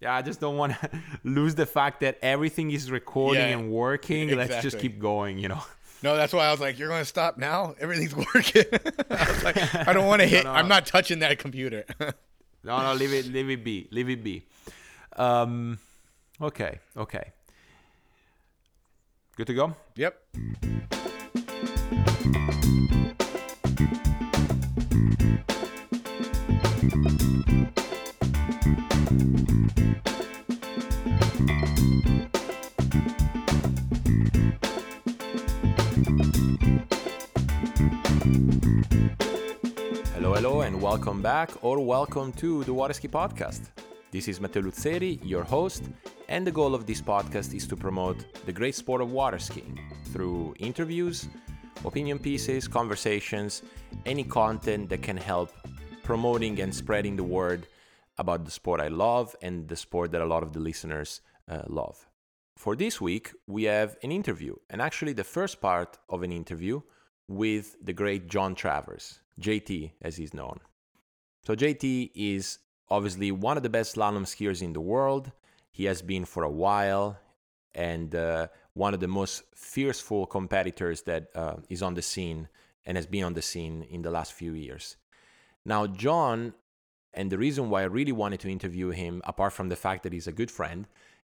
yeah, I just don't want to lose the fact that everything is recording Yeah, and working. Let's just keep going, you know. No, that's why I was like, "You're going to stop now? Everything's working." I was like, "I don't want to hit. no. I'm not touching that computer." No, no, leave it, leave it be, leave it be. Um, okay, okay. Good to go. yep. Hello, and welcome back or welcome to the Waterski Podcast. This is Matteo Luzzeri, your host, and the goal of this podcast is to promote the great sport of water skiing through interviews, opinion pieces, conversations, any content that can help promoting and spreading the word about the sport I love and the sport that a lot of the listeners uh, love. For this week, we have an interview, and actually the first part of an interview with the great Jon Travers, JT as he's known. So, JT is obviously one of the best slalom skiers in the world. He has been for a while and uh, one of the most fierceful competitors that uh, is on the scene and has been on the scene in the last few years. Now, John, and the reason why I really wanted to interview him, apart from the fact that he's a good friend,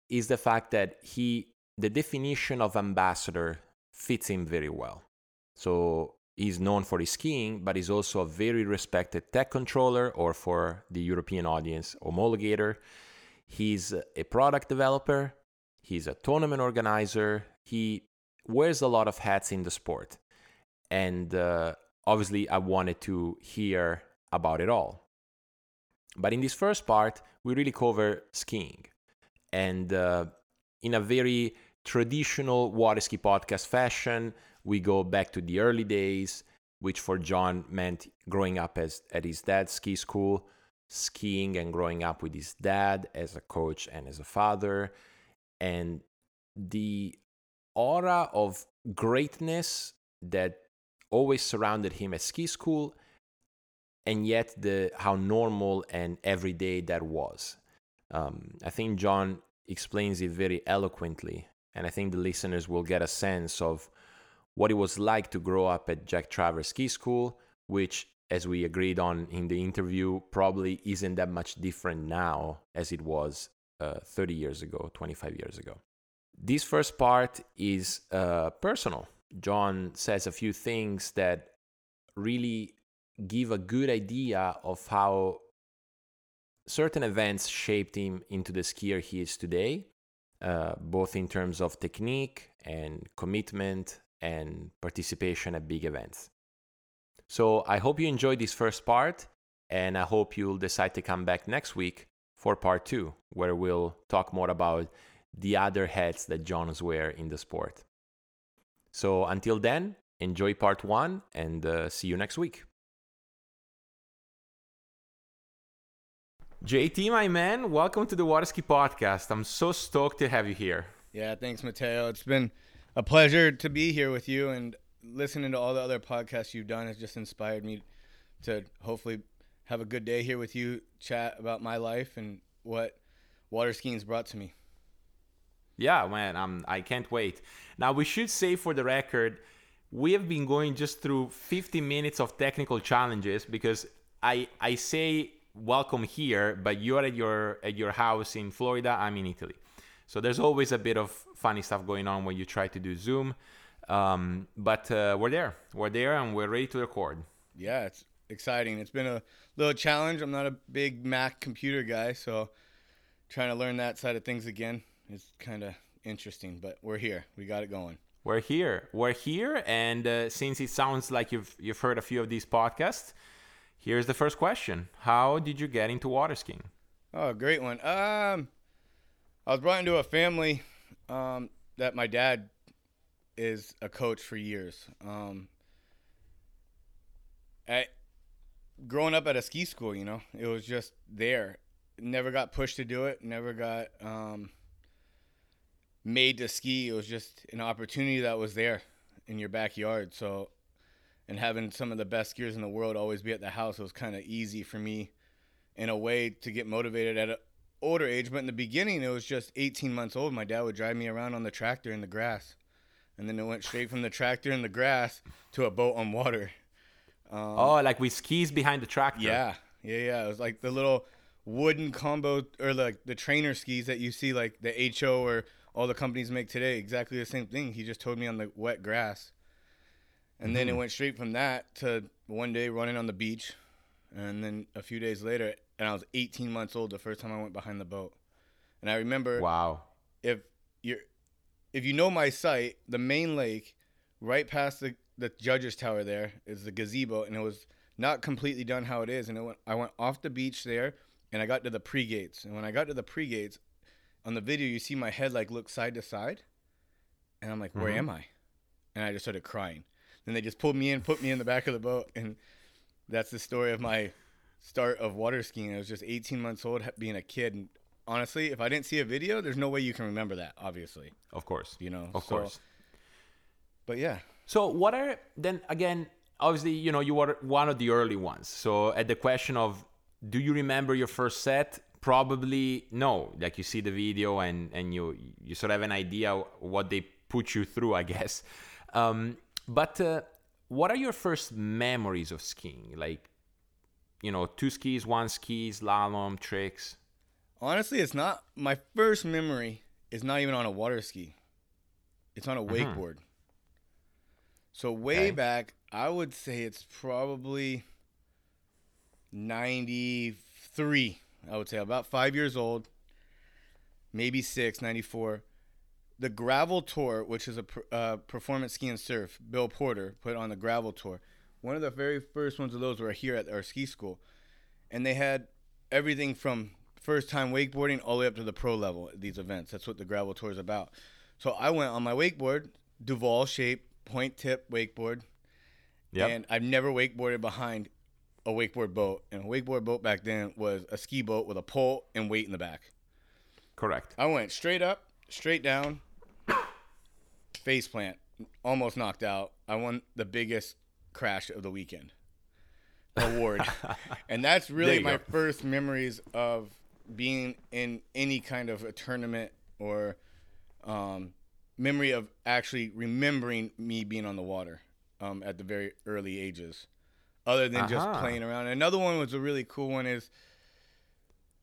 is the fact that he, the definition of ambassador fits him very well. So he's known for his skiing, but he's also a very respected tech controller, or for the European audience, homologator. He's a product developer, he's a tournament organizer, he wears a lot of hats in the sport. And uh, obviously, I wanted to hear about it all. But in this first part, we really cover skiing. And uh, in a very traditional water ski podcast fashion, we go back to the early days, which for Jon meant growing up as at his dad's ski school, skiing and growing up with his dad as a coach and as a father, and the aura of greatness that always surrounded him at ski school, and yet the how normal and everyday that was. Um, I think Jon explains it very eloquently, and I think the listeners will get a sense of what it was like to grow up at Jack Travers Ski School, which, as we agreed on in the interview, probably isn't that much different now as it was uh, 30 years ago, 25 years ago. This first part is uh, personal. Jon says a few things that really give a good idea of how certain events shaped him into the skier he is today, uh, both in terms of technique and commitment and participation at big events. So I hope you enjoyed this first part, and I hope you'll decide to come back next week for part two, where we'll talk more about the other hats that Johns wear in the sport. So until then, enjoy part one and uh, see you next week. JT, my man, welcome to the Waterski podcast. I'm so stoked to have you here. Yeah, thanks, Matteo. It's been a pleasure to be here with you, and listening to all the other podcasts you've done has just inspired me to hopefully have a good day here with you, chat about my life and what water skiing's brought to me. Yeah, man, I'm, I can't wait. Now, we should say for the record, we have been going just through 50 minutes of technical challenges because I, I say welcome here, but you're at your, at your house in Florida, I'm in Italy. So there's always a bit of funny stuff going on when you try to do Zoom. Um, but uh, we're there. We're there and we're ready to record. Yeah, it's exciting. It's been a little challenge. I'm not a big Mac computer guy, so trying to learn that side of things again is kind of interesting, but we're here. We got it going. We're here. We're here, and uh, since it sounds like you've you've heard a few of these podcasts, here's the first question: How did you get into water skiing? Oh, great one. Um, I was brought into a family um, that my dad is a coach for years. Um, growing up at a ski school, you know, it was just there. Never got pushed to do it. Never got um, made to ski. It was just an opportunity that was there in your backyard. So, and having some of the best skiers in the world always be at the house, it was kind of easy for me, in a way, to get motivated at a older age, but in the beginning it was just 18 months old. My dad would drive me around on the tractor in the grass, and then it went straight from the tractor in the grass to a boat on water. Um, oh, like with skis behind the tractor. Yeah, yeah, yeah. It was like the little wooden combo or like the trainer skis that you see like the HO or all the companies make today. Exactly the same thing. He just told me on the wet grass. And mm-hmm. then it mm-hmm. went straight from that to one day running on the beach. And then a few days later, and I was 18 months old the first time I went behind the boat. And I remember Wow. If you're if you know my site, the main lake right past the the judges tower there is the gazebo and it was not completely done how it is and it went, I went off the beach there and I got to the pre gates. And when I got to the pre gates, on the video you see my head like look side to side, and I'm like, where mm-hmm. am I? And I just started crying. Then they just pulled me in, put me in the back of the boat, and that's the story of my start of water skiing. I was just 18 months old, being a kid. And honestly, if I didn't see a video, there's no way you can remember that. Obviously, of course, you know, of so, course. But yeah. So what are then again? Obviously, you know, you were one of the early ones. So at the question of do you remember your first set? Probably no. Like you see the video and and you you sort of have an idea what they put you through, I guess. Um, but uh, what are your first memories of skiing? Like, you know, two skis, one ski, slalom, tricks. Honestly, it's not my first memory. Is not even on a water ski. It's on a mm-hmm. wakeboard. So way okay. back, I would say it's probably 93. I would say about five years old, maybe six, 94. The gravel tour, which is a uh, performance ski and surf, Bill Porter put on the gravel tour. One of the very first ones of those were here at our ski school, and they had everything from first time wakeboarding all the way up to the pro level at these events. That's what the gravel tour is about. So I went on my wakeboard, Duvall shape, point tip wakeboard. Yep. And I've never wakeboarded behind a wakeboard boat, and a wakeboard boat back then was a ski boat with a pole and weight in the back. Correct. I went straight up, straight down, face plant, almost knocked out. I won the biggest crash of the weekend award, and that's really my go. first memories of being in any kind of a tournament or um, memory of actually remembering me being on the water um, at the very early ages other than uh-huh. just playing around. Another one was a really cool one is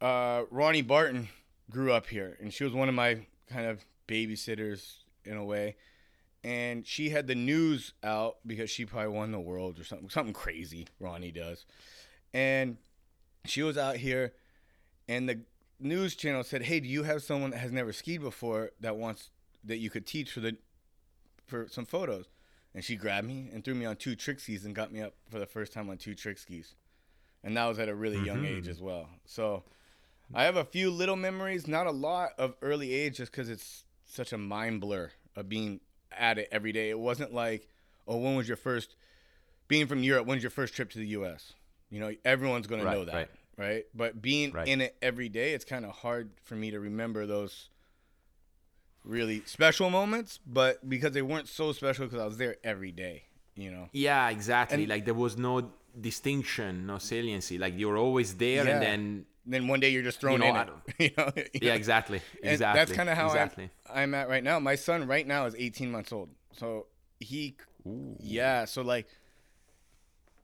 uh, Rhoni Barton grew up here, and she was one of my kind of babysitters in a way. And she had the news out because she probably won the world or something, something crazy. Rhoni does, and she was out here, and the news channel said, "Hey, do you have someone that has never skied before that wants that you could teach for the for some photos?" and she grabbed me and threw me on two trick skis and got me up for the first time on two trick skis. And that was at a really mm-hmm. young age as well. So I have a few little memories, not a lot of early age just because it's such a mind blur of being at it every day. It wasn't like, oh, when was your first, being from Europe, when's your first trip to the US? You know, everyone's going right, to know that, right. right? But being right. in it every day, it's kind of hard for me to remember those really special moments, but because they weren't so special because I was there every day, you know. Yeah, exactly. And, like there was no distinction, no saliency. Like you were always there, yeah. and then then one day you're just thrown you know, in it. you know? Yeah, exactly. Exactly. that's kind of how exactly. I'm, I'm at right now. My son right now is 18 months old, so he, Ooh. yeah, so like,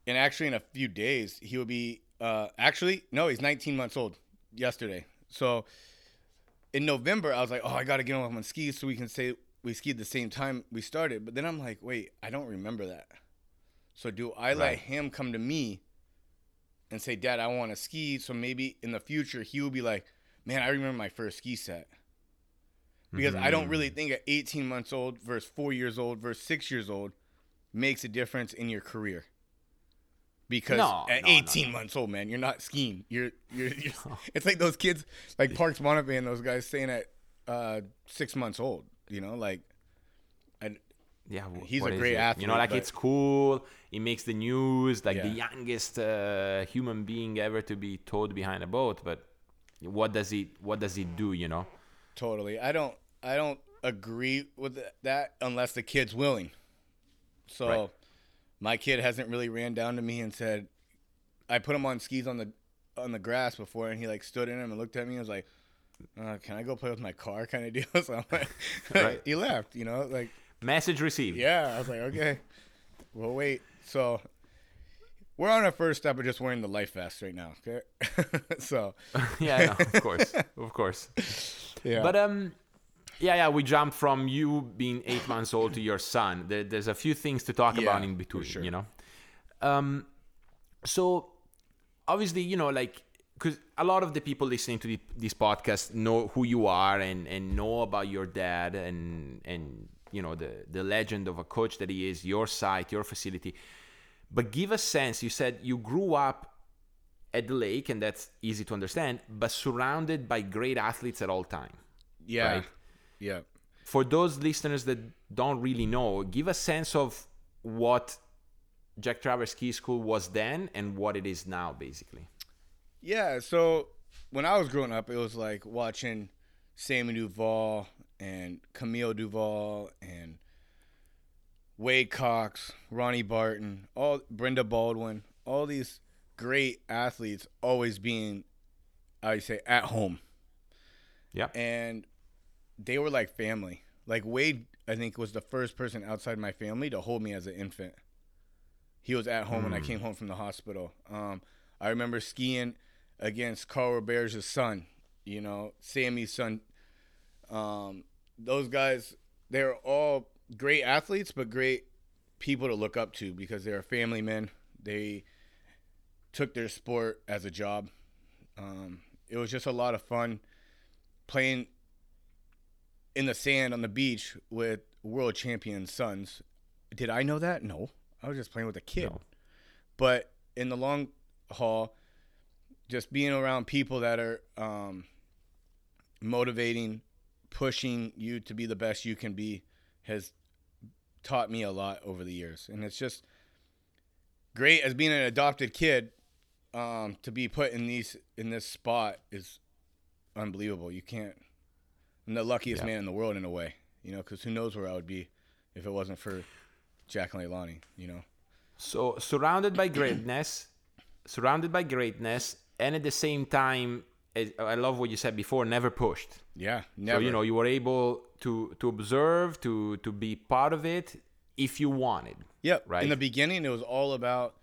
and actually in a few days he will be. Uh, actually, no, he's 19 months old. Yesterday, so in November, I was like, oh, I got to get him on skis so we can say we skied the same time we started. But then I'm like, wait, I don't remember that. So do I right. let him come to me and say, Dad, I want to ski? So maybe in the future he will be like, man, I remember my first ski set. Because mm-hmm. I don't really mm-hmm. think at 18 months old versus four years old versus six years old makes a difference in your career because no, at no, 18 no, months old, man, you're not skiing. You're you're, you're it's like those kids like Parks and those guys saying at uh, six months old. You know, like, yeah, he's a great athlete. You know, like it's cool. It makes the news, like yeah. the youngest uh, human being ever to be towed behind a boat. But what does he what does he do? You know, totally. I don't I don't agree with that unless the kid's willing. So. Right my kid hasn't really ran down to me and said, I put him on skis on the on the grass before, and he like stood in them and looked at me and was like, uh, "Can I go play with my car?" Kind of deal. So I'm like, Right. he left. You know, like Message received. yeah. I was like, okay, we'll wait. So we're on our first step of just wearing the life vest right now. Okay, so yeah, no, of course, of course. yeah, But um, yeah, yeah, we jumped from you being eight months old to your son. There, there's a few things to talk about in between, sure. you know. Um, so obviously, you know, like because a lot of the people listening to the, this podcast know who you are and and know about your dad and and you know the the legend of a coach that he is, your site, your facility. But give a sense. You said you grew up at the lake, and that's easy to understand, but surrounded by great athletes at all time yeah, right? yeah. for those listeners that don't really know, give a sense of what Jack Travers Ski School was then and what it is now, basically. Yeah, so when I was growing up, it was like watching Sammy Duvall and Camille Duvall and Wade Cox, Rhoni Barton, all Brenda Baldwin, all these great athletes always being, I say, at home. Yeah. And they were like family. Like Wade, I think, was the first person outside my family to hold me as an infant. He was at home when I came home from the hospital. Um, I remember skiing against Carl Robert's son, you know, Sammy's son. Um, those guys, they're all great athletes, but great people to look up to because they're family men. They took their sport as a job. Um, it was just a lot of fun playing in the sand on the beach with world champion sons. Did I know that? No. I was just playing with a kid. No. But in the long haul, just being around people that are um, motivating, pushing you to be the best you can be has taught me a lot over the years. And it's just great as being an adopted kid um, to be put in these in this spot is unbelievable. You can't. I'm the luckiest Yeah. man in the world in a way, you know, because who knows where I would be if it wasn't for Jack and Leilani, you know. So, surrounded by greatness, surrounded by greatness, and at the same time, I love what you said before, never pushed. Yeah, never. So, you know, you were able to, to observe, to, to be part of it if you wanted. Yep. Right. In the beginning, it was all about.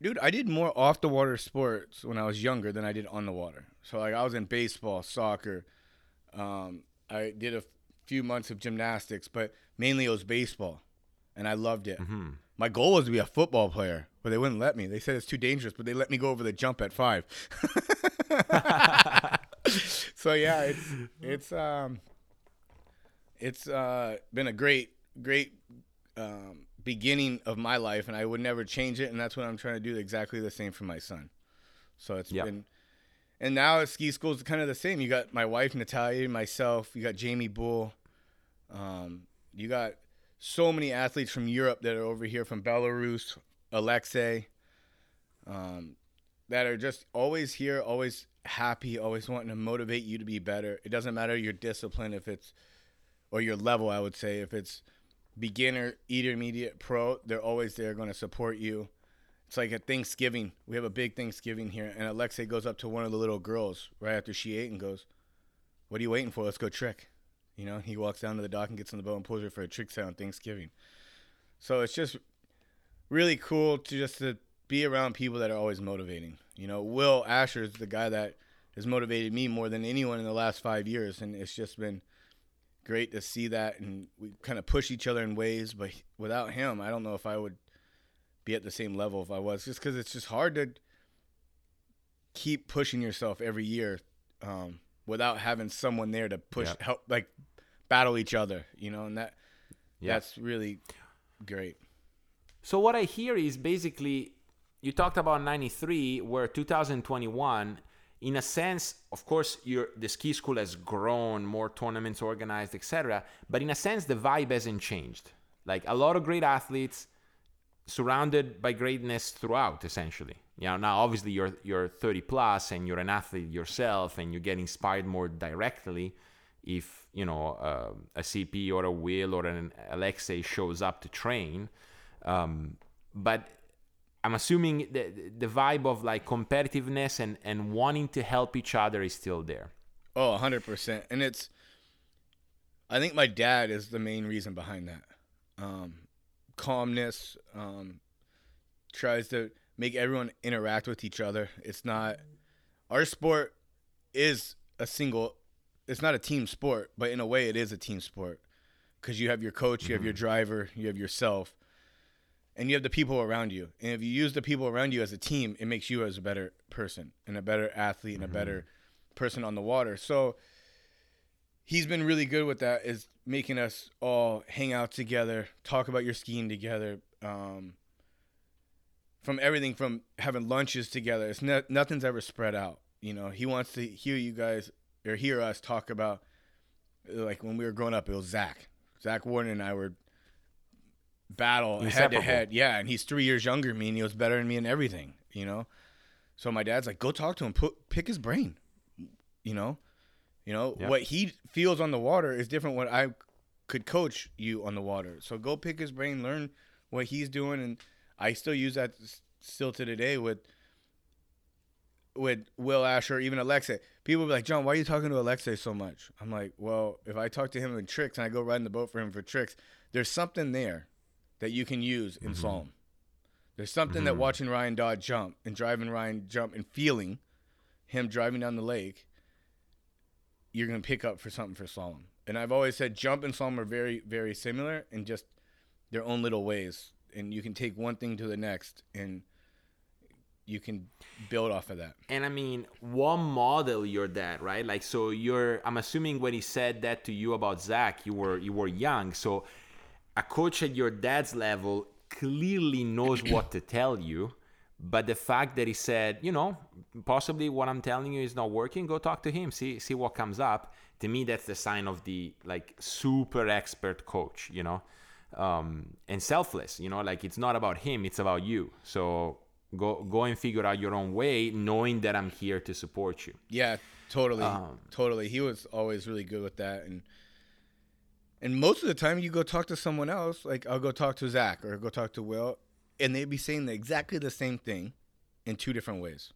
Dude, I did more off the water sports when I was younger than I did on the water. So like I was in baseball, soccer. Um, I did a few months of gymnastics, but mainly it was baseball, and I loved it. Mm-hmm. My goal was to be a football player, but they wouldn't let me. They said it's too dangerous, but they let me go over the jump at five. so yeah, it's it's um it's uh been a great great um, beginning of my life, and I would never change it. And that's what I'm trying to do exactly the same for my son. So it's Yeah. been, and now at ski school is kind of the same. You got my wife Natalia, myself. You got Jaimee Bull. Um, you got so many athletes from Europe that are over here from Belarus, Alexei, um, that are just always here, always happy, always wanting to motivate you to be better. It doesn't matter your discipline if it's or your level, I would say, if it's beginner, intermediate, pro, they're always there going to support you. It's like at Thanksgiving. We have a big Thanksgiving here, and Alexei goes up to one of the little girls right after she ate and goes, "What are you waiting for? Let's go trick." You know, he walks down to the dock and gets on the boat and pulls her for a trick set on Thanksgiving. So it's just really cool to just to be around people that are always motivating. You know, Will Asher is the guy that has motivated me more than anyone in the last five years, and it's just been great to see that, and we kind of push each other in ways. But without him, I don't know if I would be at the same level if I was, just because it's just hard to keep pushing yourself every year um, without having someone there to push, Yeah. help, like battle each other. You know, and that Yeah. that's really great. So what I hear is basically you talked about 93 where 2021 in a sense of course your the ski school has grown more tournaments organized etc but in a sense the vibe hasn't changed. Like a lot of great athletes surrounded by greatness throughout essentially. You know now obviously you're you're 30 plus and you're an athlete yourself and you get inspired more directly if you know uh, a cp or a will or an alexei shows up to train. Um, but i'm assuming the, the vibe of like competitiveness and, and wanting to help each other is still there Oh, 100%. And it's I think my dad is the main reason behind that. Um, calmness um, tries to make everyone interact with each other. It's not our sport is a single it's not a team sport, but in a way it is a team sport cuz you have your coach, you have your driver, you have yourself and you have the people around you. And if you use the people around you as a team, it makes you as a better person and a better athlete and a better person on the water. So he's been really good with that is making us all hang out together, talk about your skiing together. Um, from everything from having lunches together, it's no, nothing's ever spread out. You know, he wants to hear you guys or hear us talk about like when we were growing up. It was Zach, Zach Worden, and I were battle head to head. Yeah, and he's three years younger than me, and he was better than me in everything. You know, so my dad's like, go talk to him, put pick his brain. You know, you know what he feels on the water is different. What I could coach you on the water. So go pick his brain, learn what he's doing, and I still use that still to today with with Will Asher, even Alexei. People be like, Jon, why are you talking to Alexei so much? I'm like, well, if I talk to him in tricks and I go riding the boat for him for tricks, there's something there that you can use in mm-hmm. slalom. There's something that mm-hmm. watching Ryan Dodd jump and driving Ryan jump and feeling him driving down the lake, you're gonna pick up for something for slalom. And I've always said jump and slalom are very, very similar in just their own little ways. And you can take one thing to the next and you can build off of that. And I mean, what model your dad, right? Like, so you're. I'm assuming when he said that to you about Zach, you were you were young. So, a coach at your dad's level clearly knows what to tell you. But the fact that he said, you know, possibly what I'm telling you is not working, go talk to him, see see what comes up. To me, that's the sign of the like super expert coach, you know, um, and selfless. You know, like it's not about him, it's about you. So go go and figure out your own way, knowing that I'm here to support you. Yeah, totally, Um, totally. He was always really good with that, and and most of the time you go talk to someone else. Like I'll go talk to Zach or go talk to Will, and they'd be saying exactly the same thing in two different ways.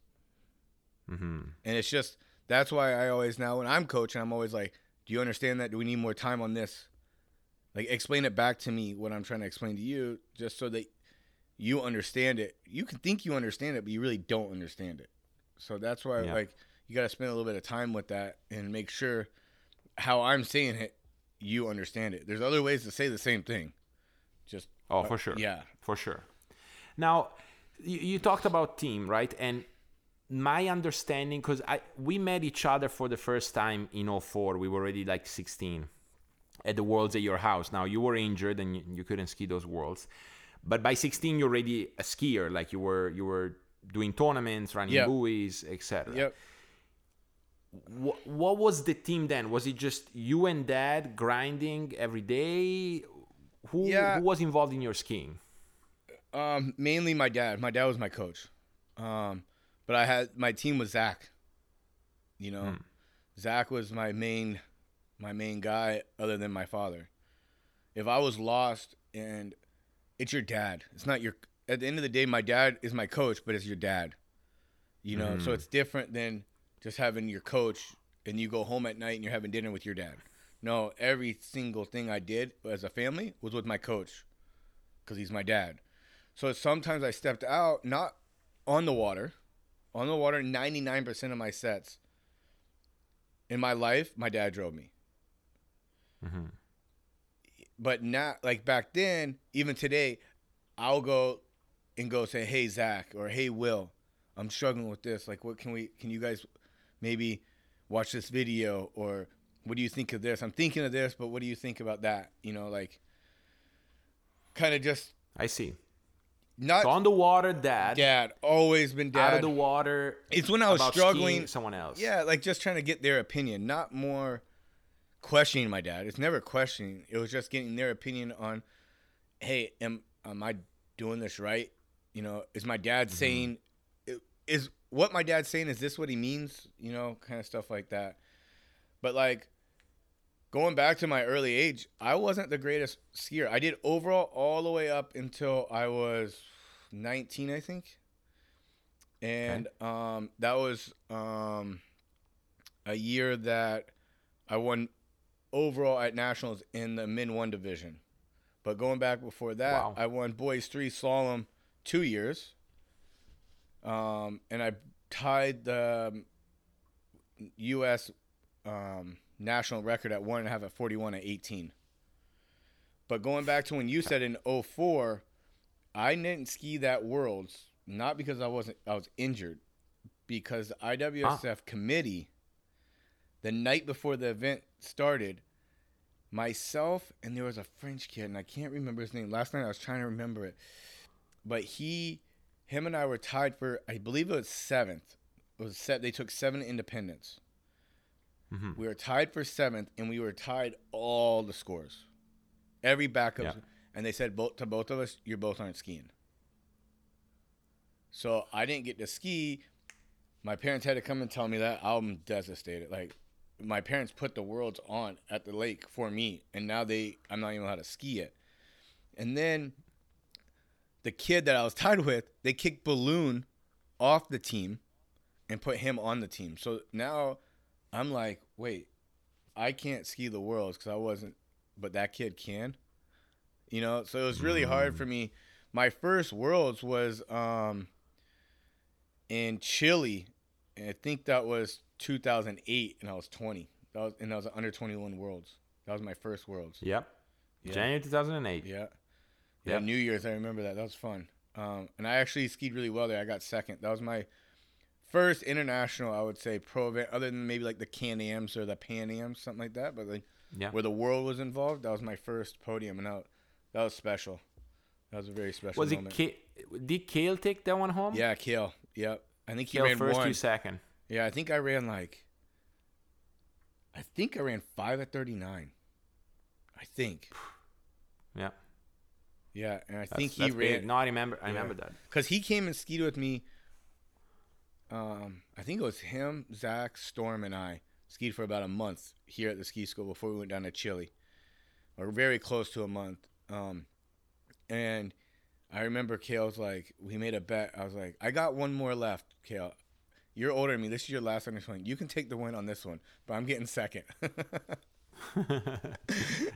Mm-hmm. And it's just that's why I always now when I'm coaching, I'm always like, "Do you understand that? Do we need more time on this? Like, explain it back to me what I'm trying to explain to you, just so that you understand it. You can think you understand it, but you really don't understand it. So that's why, Yeah. like, you got to spend a little bit of time with that and make sure how I'm saying it, you understand it. There's other ways to say the same thing. Just Oh, for sure. yeah, for sure. Now, you, you talked about team, right? And my understanding, because I we met each other for the first time in 04. We were already like 16 at the Worlds at your house. Now, you were injured and you, you couldn't ski those Worlds. But by 16, you're already a skier. Like you were, you were doing tournaments, running Yeah. buoys, etc. yep. What, what was the team then? Was it just you and dad grinding every day? Who, Yeah. who was involved in your skiing? Um, mainly my dad. My dad was my coach. Um, but I had my team was Zach. You know, Zach was my main, my main guy other than my father. If I was lost and it's your dad, it's not your. At the end of the day, my dad is my coach, but it's your dad. You know, so it's different than just having your coach and you go home at night and you're having dinner with your dad. No, every single thing I did as a family was with my coach because he's my dad. So sometimes I stepped out, not on the water. On the water, 99% of my sets in my life, my dad drove me. Mm-hmm. But not like back then, even today, I'll go and go say, hey, Zach, or hey, Will, I'm struggling with this. Like, what can we, can you guys maybe watch this video? Or what do you think of this? I'm thinking of this, but what do you think about that? You know, like, kind of just I see. not So on the water, dad. dad always been dad Out of the water. it's when i was struggling someone else. yeah like just trying to get their opinion not more questioning my dad it's never questioning it was just getting their opinion on hey am am i doing this right you know is my dad Mm-hmm. saying is what my dad's saying is this what he means you know kind of stuff like that but like going back to my early age i wasn't the greatest skier i did overall all the way up until i was 19 i think and um, that was um, a year that I won overall at nationals in the Men One division. But going back before that, Wow. I won boys three slalom two years. Um, and I tied the um, U.S. Um, national record at one and a half at 41 at 18. But going back to when you said in 04, I didn't ski that Worlds not because I wasn't I was injured, because the IWSF committee, the night before the event started, myself and there was a French kid and I can't remember his name. Last night I was trying to remember it, but he, him and I were tied for I believe it was seventh. It was set. They took seven independents. Mhm. We were tied for seventh, and we were tied all the scores, every backup, Yeah. and they said both to both of us, "You both aren't skiing." So I didn't get to ski. My parents had to come and tell me that. I'm devastated. Like my parents put the worlds on at the lake for me, and now they I'm not even allowed to ski it. And then the kid that I was tied with, they kicked Balloon off the team and put him on the team. So now I'm like, wait, I can't ski the worlds because I wasn't, but that kid can. You know, so it was really hard for me. My first worlds was um in Chile, and I think that was 2008, and I was 20. That was and that was under 21 worlds. That was my first worlds. Yep. Yeah. January 2008. Yeah. Yeah, New Year's, I remember that. That was fun. Um, and I actually skied really well there. I got second. That was my first international, I would say, pro event, other than maybe like the Can Ams or the Pan Ams, something like that. But like Yeah. where the world was involved, that was my first podium, and that, that was special. That was a very special Was it moment. K- did Kale take that one home? yeah, Kale. Yep. I think he Kale ran first, one. you second. Yeah, I think I ran like. I think I ran five at thirty nine. I think. Yeah. Yeah, and I That's, think he ran. big. No, I remember. I Yeah. remember that. because he came and skied with me. Um, I think it was him, Zach, Storm, and I skied for about a month here at the ski school before we went down to Chile, or very close to a month. Um, and I remember Kale's like, we made a bet. I was like, I got one more left, Kale. You're older than me. This is your last under twenty. You can take the win on this one, but I'm getting second. and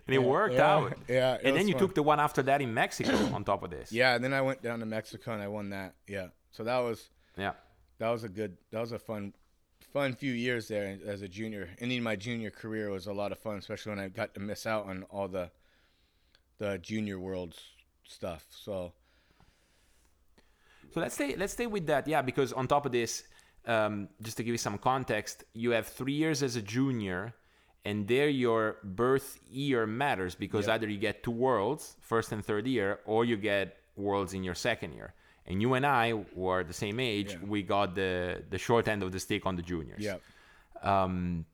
it worked yeah, out. Yeah, And then you fun. took the one after that in Mexico on top of this. Yeah, and then I went down to Mexico and I won that. Yeah, so that was Yeah. that was a good that was a fun fun few years there as a junior ending my junior career was a lot of fun especially when i got to miss out on all the the junior worlds stuff so So let's stay let's stay with that, yeah, because on top of this, um, just to give you some context, you have three years as a junior, and there your birth year matters because Yeah. either you get two worlds, first and third year, or you get worlds in your second year. And you and I were the same age. Yeah. We got the the short end of the stick on the juniors. yeah Um,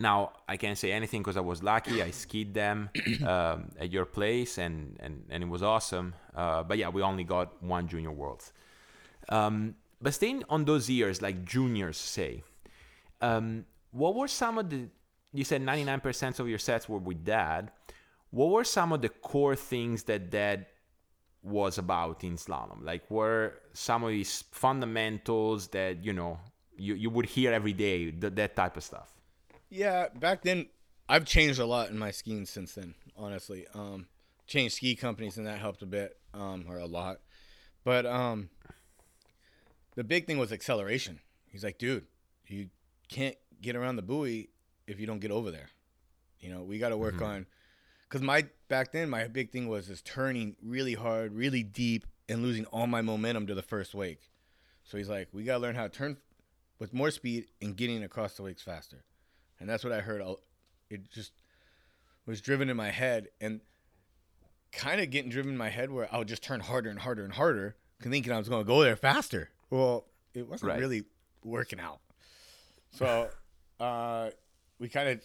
now I can't say anything because I was lucky. I skied them um, at your place, and and and it was awesome. Uh, but yeah, we only got one junior worlds. Um, but staying on those years, like juniors, say, um, what were some of the? You said ninety nine percent of your sets were with dad. What were some of the core things that dad was about in slalom? Like, were some of these fundamentals that you know you, you would hear every day, th- that type of stuff? yeah back then i've changed a lot in my skiing since then honestly um changed ski companies and that helped a bit um or a lot but um the big thing was acceleration he's like dude you can't get around the buoy if you don't get over there you know we got to work on because my back then my big thing was is turning really hard really deep and losing all my momentum to the first wake so he's like we got to learn how to turn with more speed and getting across the wakes faster and that's what I heard. It just was driven in my head, and kind of getting driven in my head where I would just turn harder and harder and harder, thinking I was going to go there faster. Well, it wasn't Right. really working out. So uh, we kind of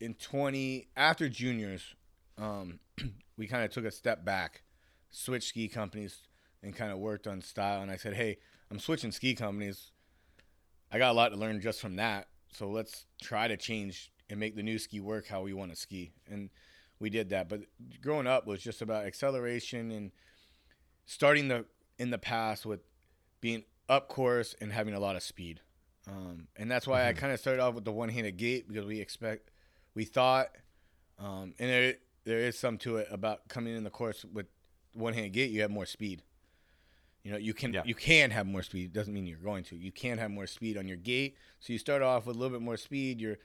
in twenty after juniors, um, we kind of took a step back, switched ski companies, and kind of worked on style. And I said, hey, I'm switching ski companies. I got a lot to learn just from that. So let's try to change and make the new ski work how we want to ski. And we did that. But growing up was just about acceleration and starting the in the past with being up course and having a lot of speed. Um, and that's why I kind of started off with the one-handed gate because we expect, we thought, um, and there there is some to it about coming in the course with one-handed gate. You have more speed. You know, you can Yeah. you can have more speed. Doesn't mean you're going to. You can have more speed on your gate. So you start off with a little bit more speed. You're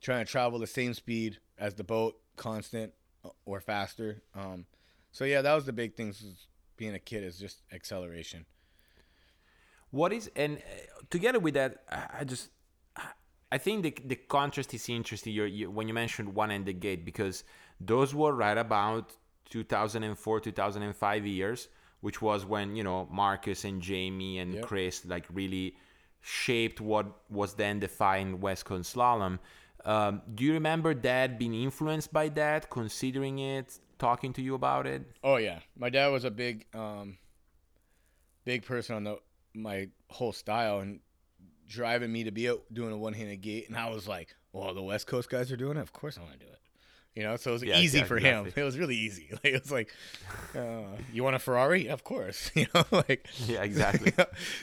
trying to travel the same speed as the boat, constant or faster. Um, so yeah, that was the big thing. Being a kid is just acceleration. What is and uh, together with that, I I just I think the the contrast is interesting. You're, you, when you mentioned one and the gate because those were right about 2004 2005 years, which was when you know Marcus and Jamie and Yep. Chris like really shaped what was then defined West Coast slalom. Um, do you remember Dad being influenced by that, considering it, talking to you about it? Oh yeah, my dad was a big, um, big person on the my whole style and driving me to be out doing a one-handed gate, and I was like, "Well, the West Coast guys are doing it. Of course, I want to do it." You know, so it was Yeah, easy yeah, for him. It was really easy. Like it was like, uh, "You want a Ferrari? Of course." You know, like Yeah, exactly.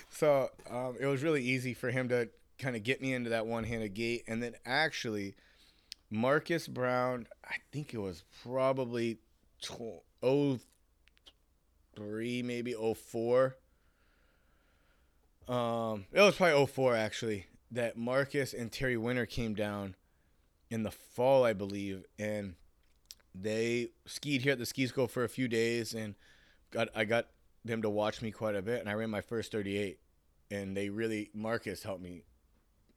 so um, it was really easy for him to kind of get me into that one-handed gate, and then actually, Marcus Brown, I think it was probably tw- oh three, maybe oh four. Um, it was probably 04 actually that Marcus and Terry Winter came down in the fall, I believe, and they skied here at the ski school for a few days, and got I got them to watch me quite a bit, and I ran my first 38, and they really Marcus helped me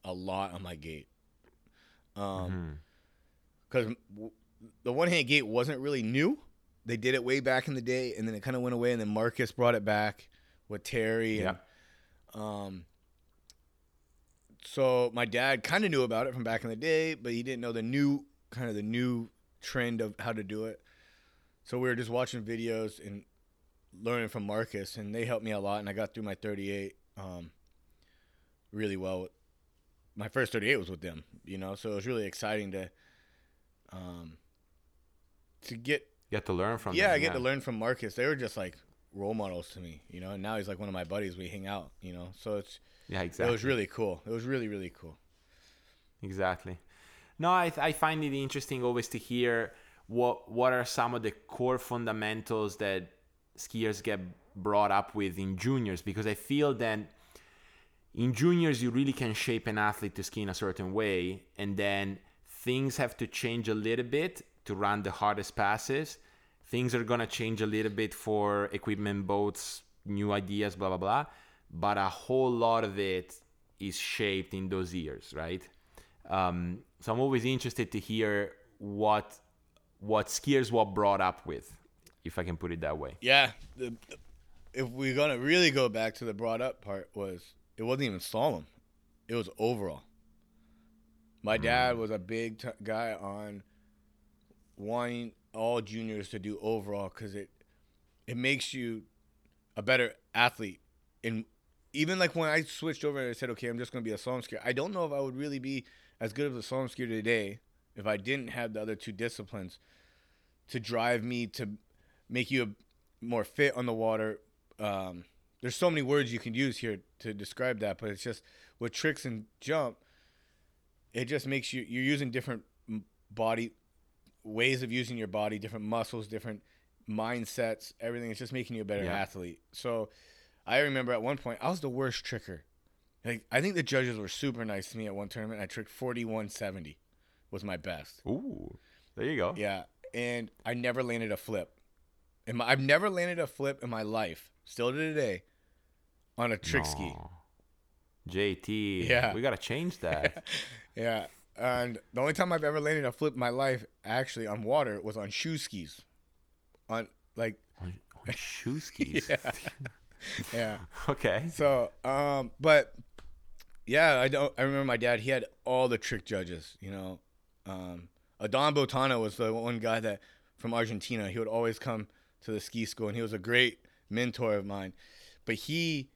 a lot on my gate, um, because the one hand gate wasn't really new. They did it way back in the day, and then it kind of went away, and then Marcus brought it back with Terry, and um, so my dad kind of knew about it from back in the day, but he didn't know the new kind of the new trend of how to do it. So we were just watching videos and learning from Marcus, and they helped me a lot, and I got through my 38 um, really well. My first 38 was with them, you know, so it was really exciting to um, to get You to learn from. yeah, them, I get to learn from Marcus. They were just like role models to me, you know. And now he's like one of my buddies. We hang out, you know. So it's Yeah, exactly. it was really cool. It was really really cool. Exactly. No, I, I find it interesting always to hear what what are some of the core fundamentals that skiers get brought up with in juniors because I feel that in juniors you really can shape an athlete to ski in a certain way and then things have to change a little bit to run the hardest passes things are going to change a little bit for equipment boats new ideas blah blah blah but a whole lot of it is shaped in those years right? Um, so i'm always interested to hear what what skiers were brought up with if i can put it that way. Yeah, the, if we're gonna really go back to the brought up part, was it wasn't even slalom, it was overall. My dad was a big t- guy on wanting all juniors to do overall because it it makes you a better athlete. And even like when I switched over and I said, okay, I'm just gonna be a slalom skier. I don't know if I would really be as good of a slalom skier today if I didn't have the other two disciplines to drive me to make you a, more fit on the water. Um, there's so many words you can use here to describe that, but it's just with tricks and jump, it just makes you you're using different body ways of using your body, different muscles, different mindsets, everything. It's just making you a better Yeah. athlete. So I remember at one point I was the worst tricker. Like I think the judges were super nice to me at one tournament. I tricked 4170 was my best. ooh there you go Yeah, and I never landed a flip. I've never landed a flip in my life, still to today, on a trick ski. JT. Yeah. We gotta change that. Yeah, and the only time I've ever landed a flip in my life, actually on water, was on shoe skis. On like, on, on shoe skis. yeah, yeah. Okay. So, um, but yeah, I don't. I remember my dad. He had all the trick judges. You know, um, Adon Botana was the one guy that from Argentina. He would always come to the ski school, and he was a great mentor of mine. But he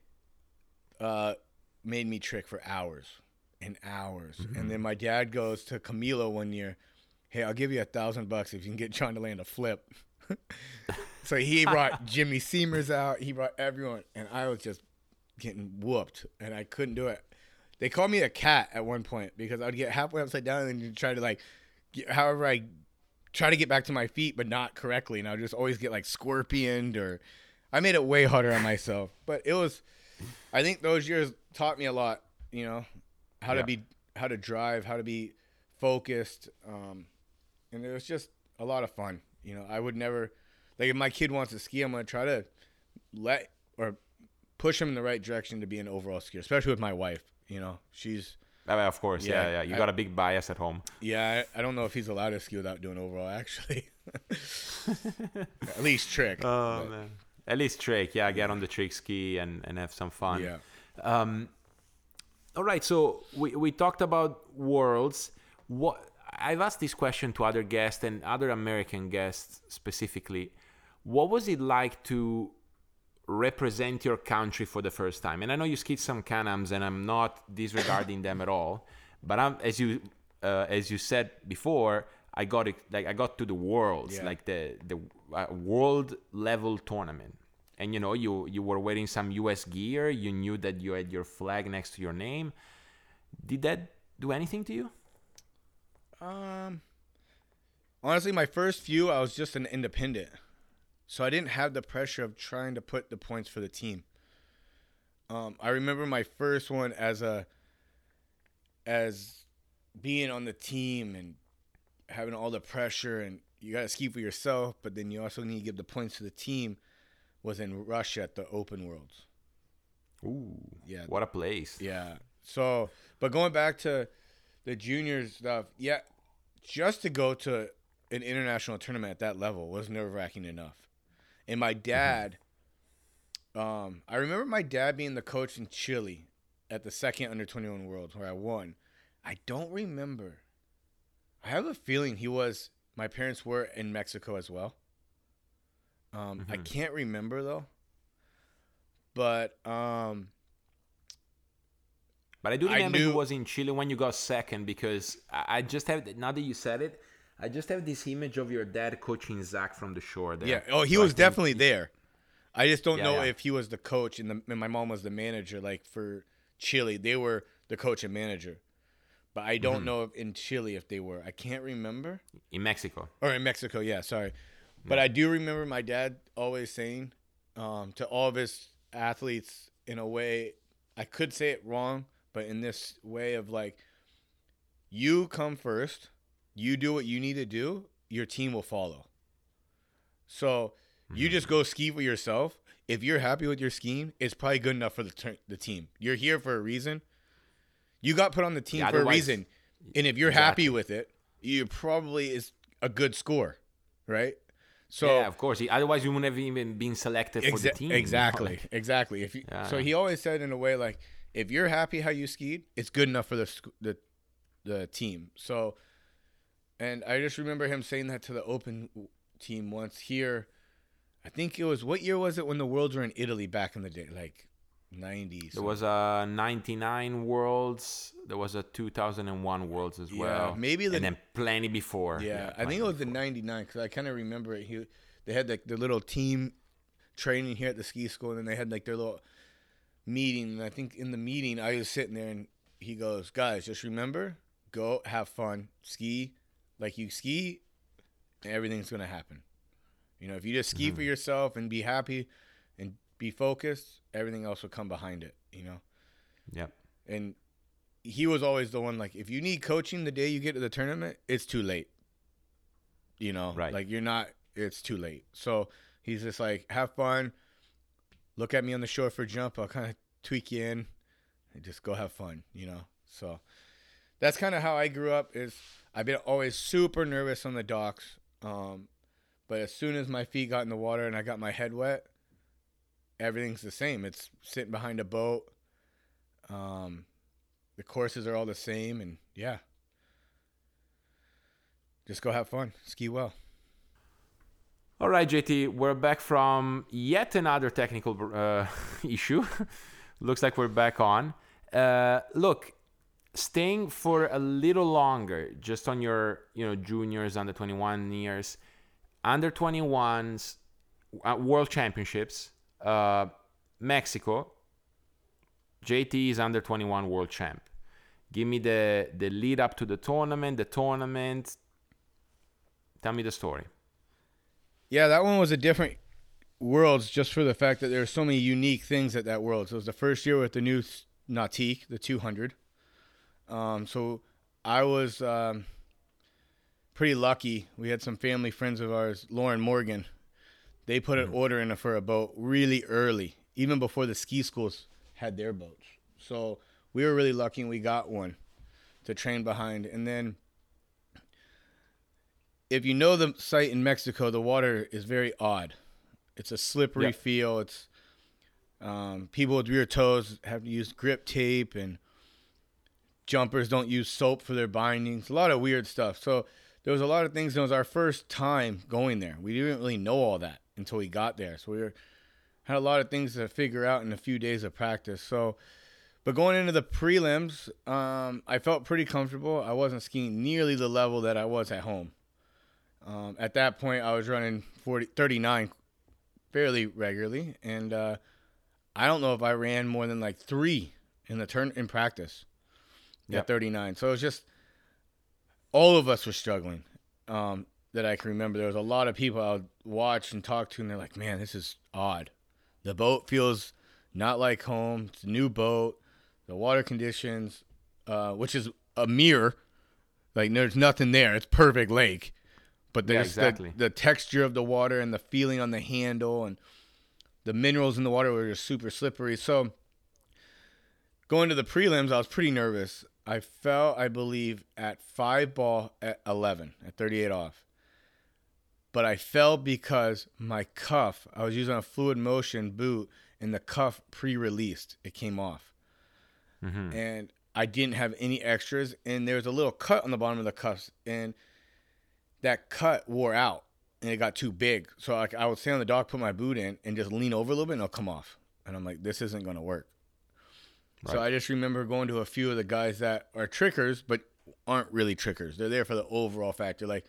uh, made me trick for hours and hours. And mm-hmm. then my dad goes to Camilo one year. Hey, I'll give you a thousand bucks if you can get Jon to land a flip. so he brought Jimmy Siemers out. He brought everyone, and I was just getting whooped, and I couldn't do it. they called me a cat at one point because I'd get halfway upside down and try to like, get, however I try to get back to my feet, but not correctly, and I would just always get like scorpioned or. I made it way harder on myself, but it was. I think those years taught me a lot. You know, how Yeah. to be, how to drive, how to be focused, um, and it was just a lot of fun. You know, I would never like if my kid wants to ski, I'm gonna try to let or push him in the right direction to be an overall skier, especially with my wife. You know, she's Uh, of course, yeah, Yeah, yeah. You I- got a big bias at home. yeah. I, I don't know if he's allowed to ski without doing overall. Actually, at least trick. Oh but- man. At least trick, yeah. Get on the trick ski and, and have some fun. yeah. Um, all right, so we, we talked about worlds. What I've asked this question to other guests and other American guests specifically. What was it like to represent your country for the first time? And I know you skied some Can-Ams, and I'm not disregarding them at all. But I'm, as you uh, as you said before, I got it like I got to the worlds, Yeah. like the the uh, world level tournament. And you know, you you were wearing some US gear. You knew that you had your flag next to your name. Did that do anything to you? Um, honestly, my first few, I was just an independent, so I didn't have the pressure of trying to put the points for the team. Um, I remember my first one as a, as being on the team and having all the pressure, and you got to ski for yourself, but then you also need to give the points to the team. Was in Russia at the Open Worlds. Ooh, Yeah, what a place! yeah. So, but going back to the juniors stuff, yeah, just to go to an international tournament at that level was nerve wracking enough. And my dad, um, I remember my dad being the coach in Chile at the second under 21 Worlds where I won. I don't remember. I have a feeling he was, my parents were in Mexico as well. Um, I Mhm. can't remember though. But, um, But I do remember he knew- was in Chile when you got second because I I just have now that you said it, I just have this image of your dad coaching Zach from the shore. There. Yeah. Oh, he So was think- definitely there. I just don't Yeah, know yeah. if he was the coach and, the, and my mom was the manager. Like for Chile, they were the coach and manager. But I don't Mhm. know if in Chile if they were. I can't remember. in Mexico. Or in Mexico, yeah, sorry. But I do remember my dad always saying um, to all of his athletes in a way, I could say it wrong, but in this way of like, you come first, you do what you need to do, your team will follow. So you just go ski for yourself. If you're happy with your skiing, it's probably good enough for the tur the team. You're here for a reason. You got put on the team Yeah, for a reason, and if you're Exactly. happy with it, you probably is a good score, right? So yeah, of course. He- Otherwise, you wouldn't have even been selected for the Exa- team. Exactly, like- exactly. If you, Yeah, so, yeah. he always said in a way like, if you're happy how you skied, it's good enough for the the the team. So, and I just remember him saying that to the open team once here. I think it was what year was it when the worlds were in Italy back in the day, like nineties. There was a 99 Worlds. There was a 2001 Worlds as Yeah, well. maybe the- and then plenty before. Yeah, I plenty think it was the '99 because I kind of remember it. He, they had like the little team training here at the ski school, and then they had like their little meeting. And I think in the meeting, I was sitting there, and he goes, "Guys, just remember, go have fun, ski like you ski, and everything's gonna happen. You know, if you just ski for mm. yourself and be happy be focused, everything else will come behind it. You know." Yeah. and he was always the one like if you need coaching the day you get to the tournament it's too late you know Right. like you're not it's too late so he's just like have fun look at me on the shore for a jump i'll kind of tweak you in and just go have fun you know so that's kind of how i grew up is i've been always super nervous on the docks um, but as soon as my feet got in the water and i got my head wet everything's the same it's sitting behind a boat um, the courses are all the same, and yeah, just go have fun, ski well. All right, JT, we're back from yet another technical uh, issue. Looks like we're back on. Uh, look, staying for a little longer, just on your, you know, juniors, under 21 years, under 21s, uh, World Championships, uh, Mexico. JT is under 21 world champ. Give me the the lead up to the tournament, the tournament. Tell me the story. Yeah, that one was a different worlds just for the fact that there there's so many unique things at that world. So it was the first year with the new Nautique, the 200. Um, so I was um, pretty lucky. We had some family friends of ours, Lauren Morgan. They put an order in for a boat really early, even before the ski schools had their boats. So we were really lucky and we got one to train behind. And then if you know the site in Mexico, the water is very odd. It's a slippery Yep. feel. It's um, people with rear toes have to use grip tape, and jumpers don't use soap for their bindings. A lot of weird stuff. So there was a lot of things. It was our first time going there. We didn't really know all that until we got there. So we were had a lot of things to figure out in a few days of practice. So, but going into the prelims, um, I felt pretty comfortable. I wasn't skiing nearly the level that I was at home. Um, at that point, I was running 40, 39 fairly regularly, and uh, I don't know if I ran more than like three in the turn in practice Yep. at 39. So it was just all of us were struggling. Um, that I can remember, there was a lot of people I would watch and talk to, and they're like, "Man, this is odd. The boat feels not like home. It's a new boat. The water conditions, uh, which is a mirror, like there's nothing there. It's perfect lake, but Yeah, there's exactly. the, the texture of the water and the feeling on the handle and the minerals in the water were just super slippery. So going to the prelims, I was pretty nervous. I fell, I believe, at five ball at 11, at 38 off. But I fell because my cuff, I was using a fluid motion boot and the cuff pre released. It came off. Mhm. And I didn't have any extras. And there was a little cut on the bottom of the cuffs. And that cut wore out and it got too big. So like I would stay on the dock, put my boot in, and just lean over a little bit and it'll come off. And I'm like, this isn't going to work. So I just remember going to a few of the guys that are trickers, but aren't really trickers. They're there for the overall factor, like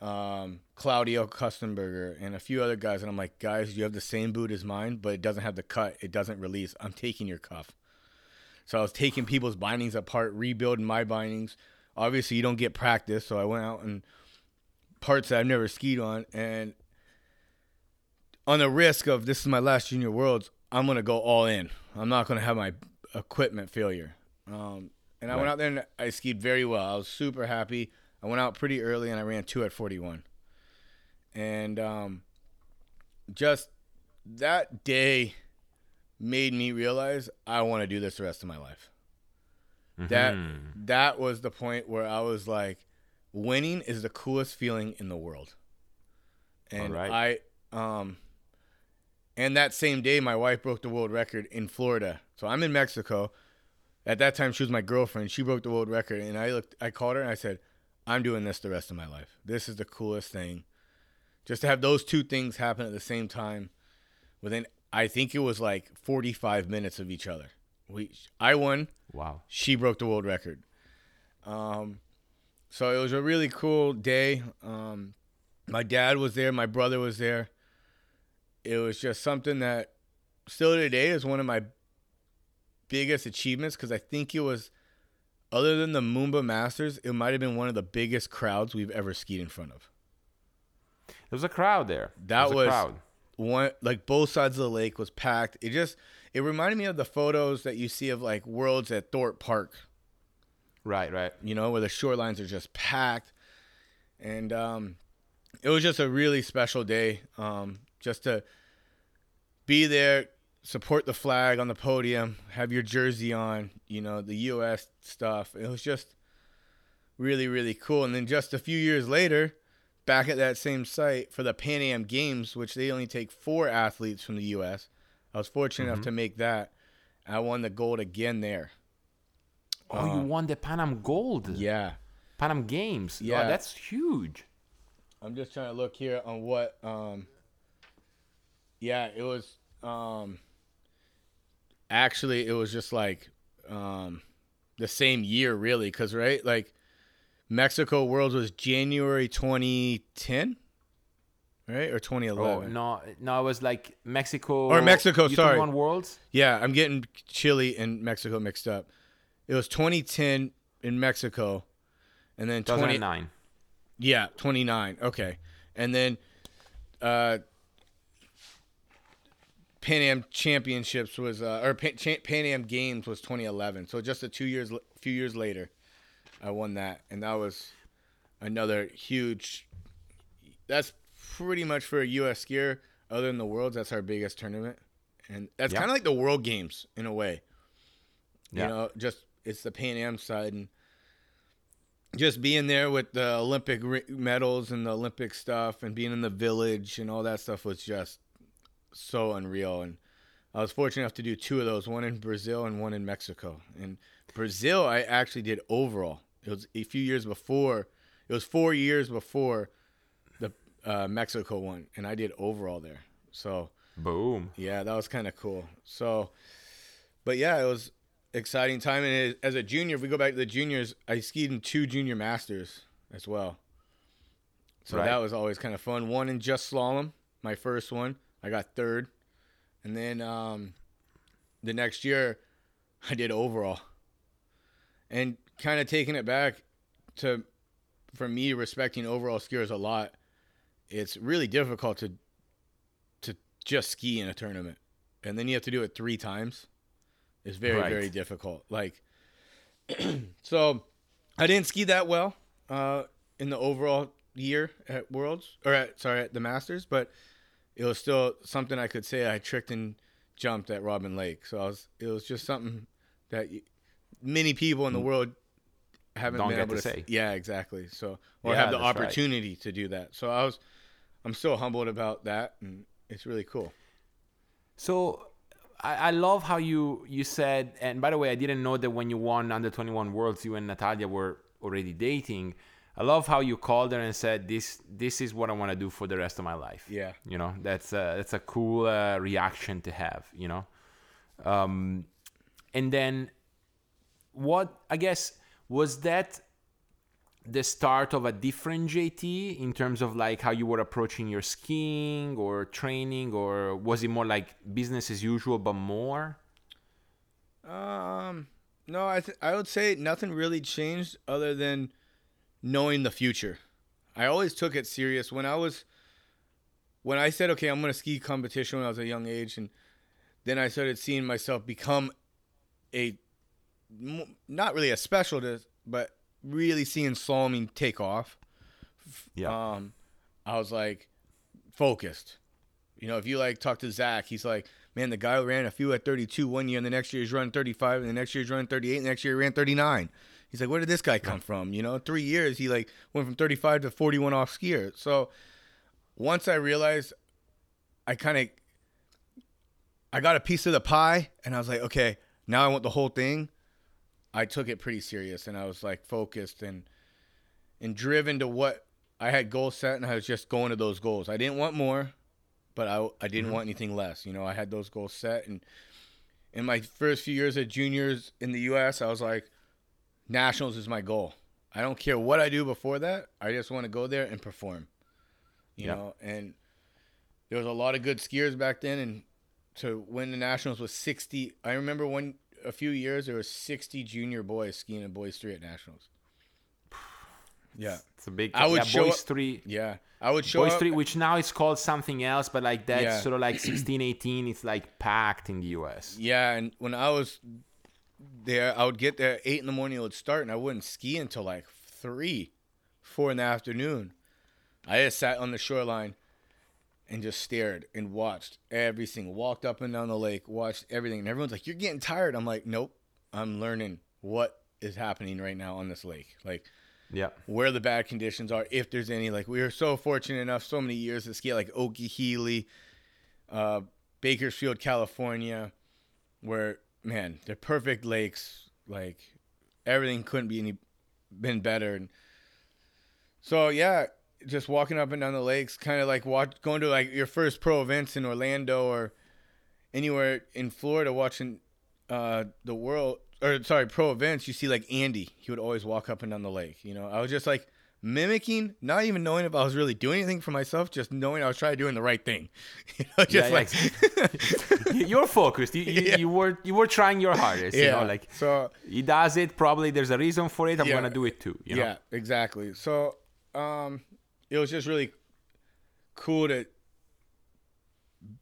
um, Claudio Kustenberger and a few other guys. And I'm like, guys, you have the same boot as mine, but it doesn't have the cut. It doesn't release. I'm taking your cuff. So I was taking people's bindings apart, rebuilding my bindings. Obviously, you don't get practice, so I went out and parts that I've never skied on, and on the risk of this is my last junior worlds, I'm gonna go all in. I'm not gonna have my equipment failure. Um, and I went out there and I skied very well. I was super happy. I went out pretty early and I ran two at 41. And um, just that day made me realize I want to do this the rest of my life. That Mhm. that was the point where I was like, winning is the coolest feeling in the world. And Alright. I um and that same day my wife broke the world record in Florida. So I'm in Mexico. At that time she was my girlfriend. She broke the world record and I looked I called her and I said, I'm doing this the rest of my life. This is the coolest thing. Just to have those two things happen at the same time within I think it was like 45 minutes of each other. We I won, Wow. she broke the world record. Um, so it was a really cool day. Um, my dad was there, my brother was there. It was just something that still today is one of my biggest achievements because I think it was, other than the Moomba Masters, it might have been one of the biggest crowds we've ever skied in front of. There was a crowd there. That There was- a crowd. one like both sides of the lake was packed. It just it reminded me of the photos that you see of like worlds at Thorpe Park. Right, right. you know, where the shorelines are just packed. And um, it was just a really special day um, just to be there, support the flag on the podium, have your jersey on, you know, the U.S. stuff. It was just really, really cool. And then just a few years later, back at that same site for the Pan Am Games, which they only take four athletes from the U.S., I was fortunate enough to make that. I won the gold again there. Oh, you Um, won the Pan Am Gold. Yeah. Pan Am Games. Oh, Yeah. that's huge. I'm just trying to look here on what um yeah, it was um actually it was just like um the same year really cuz right? Like Mexico Worlds was January 2010. right? Or 2011? Oh 2011. no, no, it was like Mexico Or Mexico, sorry. One Worlds. Yeah, I'm getting Chile and Mexico mixed up. It was 2010 in Mexico, and then 20, yeah, 29. Okay, and then uh, Pan Am Championships was uh, or Pan, Pan Am Games was 2011. So just a two years, few years later, I won that, and that was another huge. That's pretty much for a U.S. skier. Other than the Worlds, that's our biggest tournament, and that's kind of like the World Games in a way. You know, just it's the Pan Am side, and just being there with the Olympic medals and the Olympic stuff, and being in the village and all that stuff was just so unreal. And I was fortunate enough to do two of those, one in Brazil and one in Mexico. And Brazil, I actually did overall. It was a few years before. It was four years before the uh, Mexico one, and I did overall there. So Boom. yeah, that was kind of cool. So, but yeah, it was exciting time. And it- as a junior, if we go back to the juniors, I skied in two junior masters as well. So Right. that was always kind of fun. One in just slalom, my first one, I got third, and then um, the next year, I did overall. And kind of taking it back to, for me, respecting overall skiers a lot. It's really difficult to to just ski in a tournament, and then you have to do it three times. It's very Right. very difficult. Like, so I didn't ski that well uh, in the overall year at Worlds or at sorry at the Masters, but it was still something I could say I tricked and jumped at Robin Lake. So I was it was just something that many people in the world haven't Mm. Don't been able to to, say. Yeah, exactly. So or Yeah, have the that's right. opportunity to do that. So I was I'm still humbled about that, and it's really cool. So I, I love how you you said, and by the way, I didn't know that when you won under 21 Worlds, you and Natalia were already dating. I love how you called her and said, "This this is what I want to do for the rest of my life." Yeah. you know that's a, that's a cool uh, reaction to have. You know, um, and then what I guess was that the start of a different JT in terms of like how you were approaching your skiing or training, or was it more like business as usual but more? Um, no, I th- I would say nothing really changed other than knowing the future. I always took it serious when I was when I said, okay, I'm gonna ski competition when I was a young age, and then I started seeing myself become a not really a specialist, but really seeing slaloming take off. Yeah. Um, I was like focused. You know, if you like talk to Zach, he's like, man, the guy ran a few at 32 one year, and the next year he's running 35, and the next year he's running 38, and the next year he ran 39. He's like, where did this guy come from? You know, three years he like went from 35 to 41 off skier. So once I realized, I kind of, I got a piece of the pie, and I was like, okay, now I want the whole thing. I took it pretty serious, and I was like focused and and driven to what I had goals set, and I was just going to those goals. I didn't want more, but I I didn't mm-hmm. want anything less. You know, I had those goals set, and in my first few years at juniors in the U.S., I was like, nationals is my goal. I don't care what I do before that. I just want to go there and perform. You Yeah. know, and there was a lot of good skiers back then, and to win the nationals was sixty. I remember one a few years there was sixty junior boys skiing in boys three at nationals. Yeah, It's a big. I would yeah, show boys up- three. yeah. I would show Boys up. three, which now is called something else, but like that's Yeah. sort of like 16, 18. It's like packed in the US. Yeah, and when I was there, I would get there at eight in the morning. It would start, and I wouldn't ski until like three, four in the afternoon. I just sat on the shoreline and just stared and watched everything. Walked up and down the lake, watched everything, and everyone's like, "You're getting tired." I'm like, "Nope, I'm learning what is happening right now on this lake. Like Yeah. where the bad conditions are, if there's any. Like we were so fortunate enough, so many years to ski like Okeeheelee, uh, Bakersfield, California, where man, they're perfect lakes. Like everything couldn't be any been better. And so yeah, just walking up and down the lakes, kind of like watch going to like your first pro events in Orlando or anywhere in Florida, watching uh, the world or sorry pro events. You see like Andy, he would always walk up and down the lake. You know, I was just like mimicking, not even knowing if I was really doing anything for myself, just knowing I was trying to doing the right thing. You know, just yeah, like exactly. you're focused. You, you, Yeah. you were you were trying your hardest. You know, like so he does it. Probably there's a reason for it. I'm Yeah. gonna do it too. You know? yeah, exactly. So um, it was just really cool to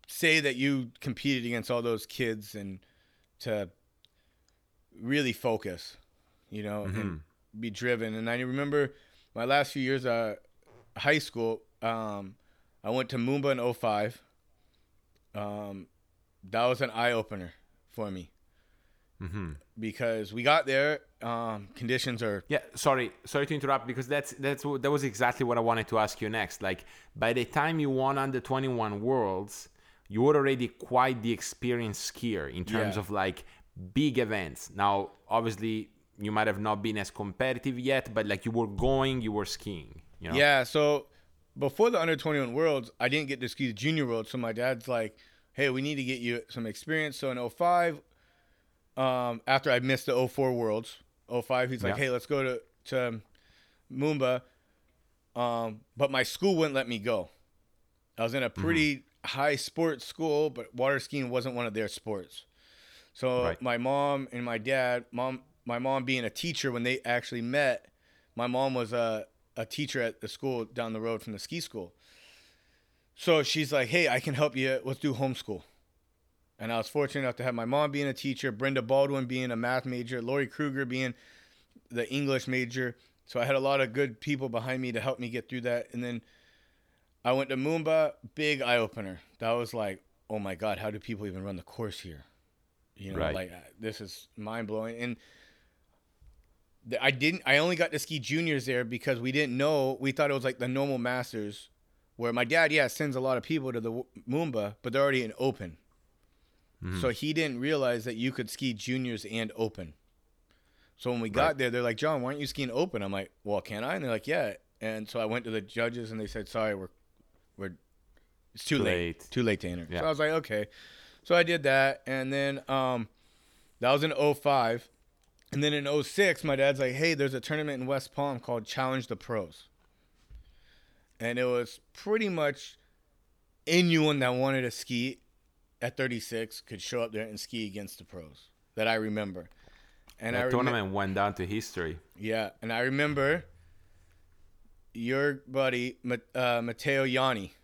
say that you competed against all those kids and to really focus, you know, Mm-hmm. and be driven. And I remember my last few years of high school, um, I went to Moomba in 05. Um, that was an eye opener for me Mm-hmm. because we got there. Um, conditions are Yeah, sorry, sorry to interrupt because that's that's what- that was exactly what I wanted to ask you next. Like by the time you won under 21 worlds, you were already quite the experienced skier in terms Yeah. of like big events. Now, obviously, you might have not been as competitive yet, but like you were going, you were skiing. You know? Yeah, so before the under 21 worlds, I didn't get to ski the junior world. So my dad's like, hey, we need to get you some experience. So in 05, um, after I missed the 04 worlds, 05, he's like, Yeah. hey, let's go to, to Moomba. Um, but my school wouldn't let me go. I was in a pretty high sports school, but water skiing wasn't one of their sports. So Right. my mom and my dad, mom, my mom being a teacher when they actually met, my mom was a, a teacher at the school down the road from the ski school. So she's like, "Hey, I can help you. Let's do homeschool." And I was fortunate enough to have my mom being a teacher, Brenda Baldwin being a math major, Lori Kruger being the English major. So I had a lot of good people behind me to help me get through that. And then I went to Moomba, big eye opener. That was like, oh my God, how do people even run the course here? You know, Right. like this is mind blowing. And I didn't, I only got to ski juniors there because we didn't know, we thought it was like the normal masters where my dad, yeah, sends a lot of people to the Moomba, but they're already in open. So he didn't realize that you could ski juniors and open. So when we got Right. there, they're like, Jon, why aren't you skiing open? I'm like, well, can I? And they're like, yeah. And so I went to the judges and they said, sorry, we're, we're, it's too Too late. late. Too late to enter. Yeah. So I was like, okay. So I did that. And then um, that was in 05. And then in 06, my dad's like, hey, there's a tournament in West Palm called Challenge the Pros. And it was pretty much anyone that wanted to ski at 36 could show up there and ski against the pros that I remember. And remember. tournament went down to history. Yeah, and I remember your buddy uh, Matteo Yanni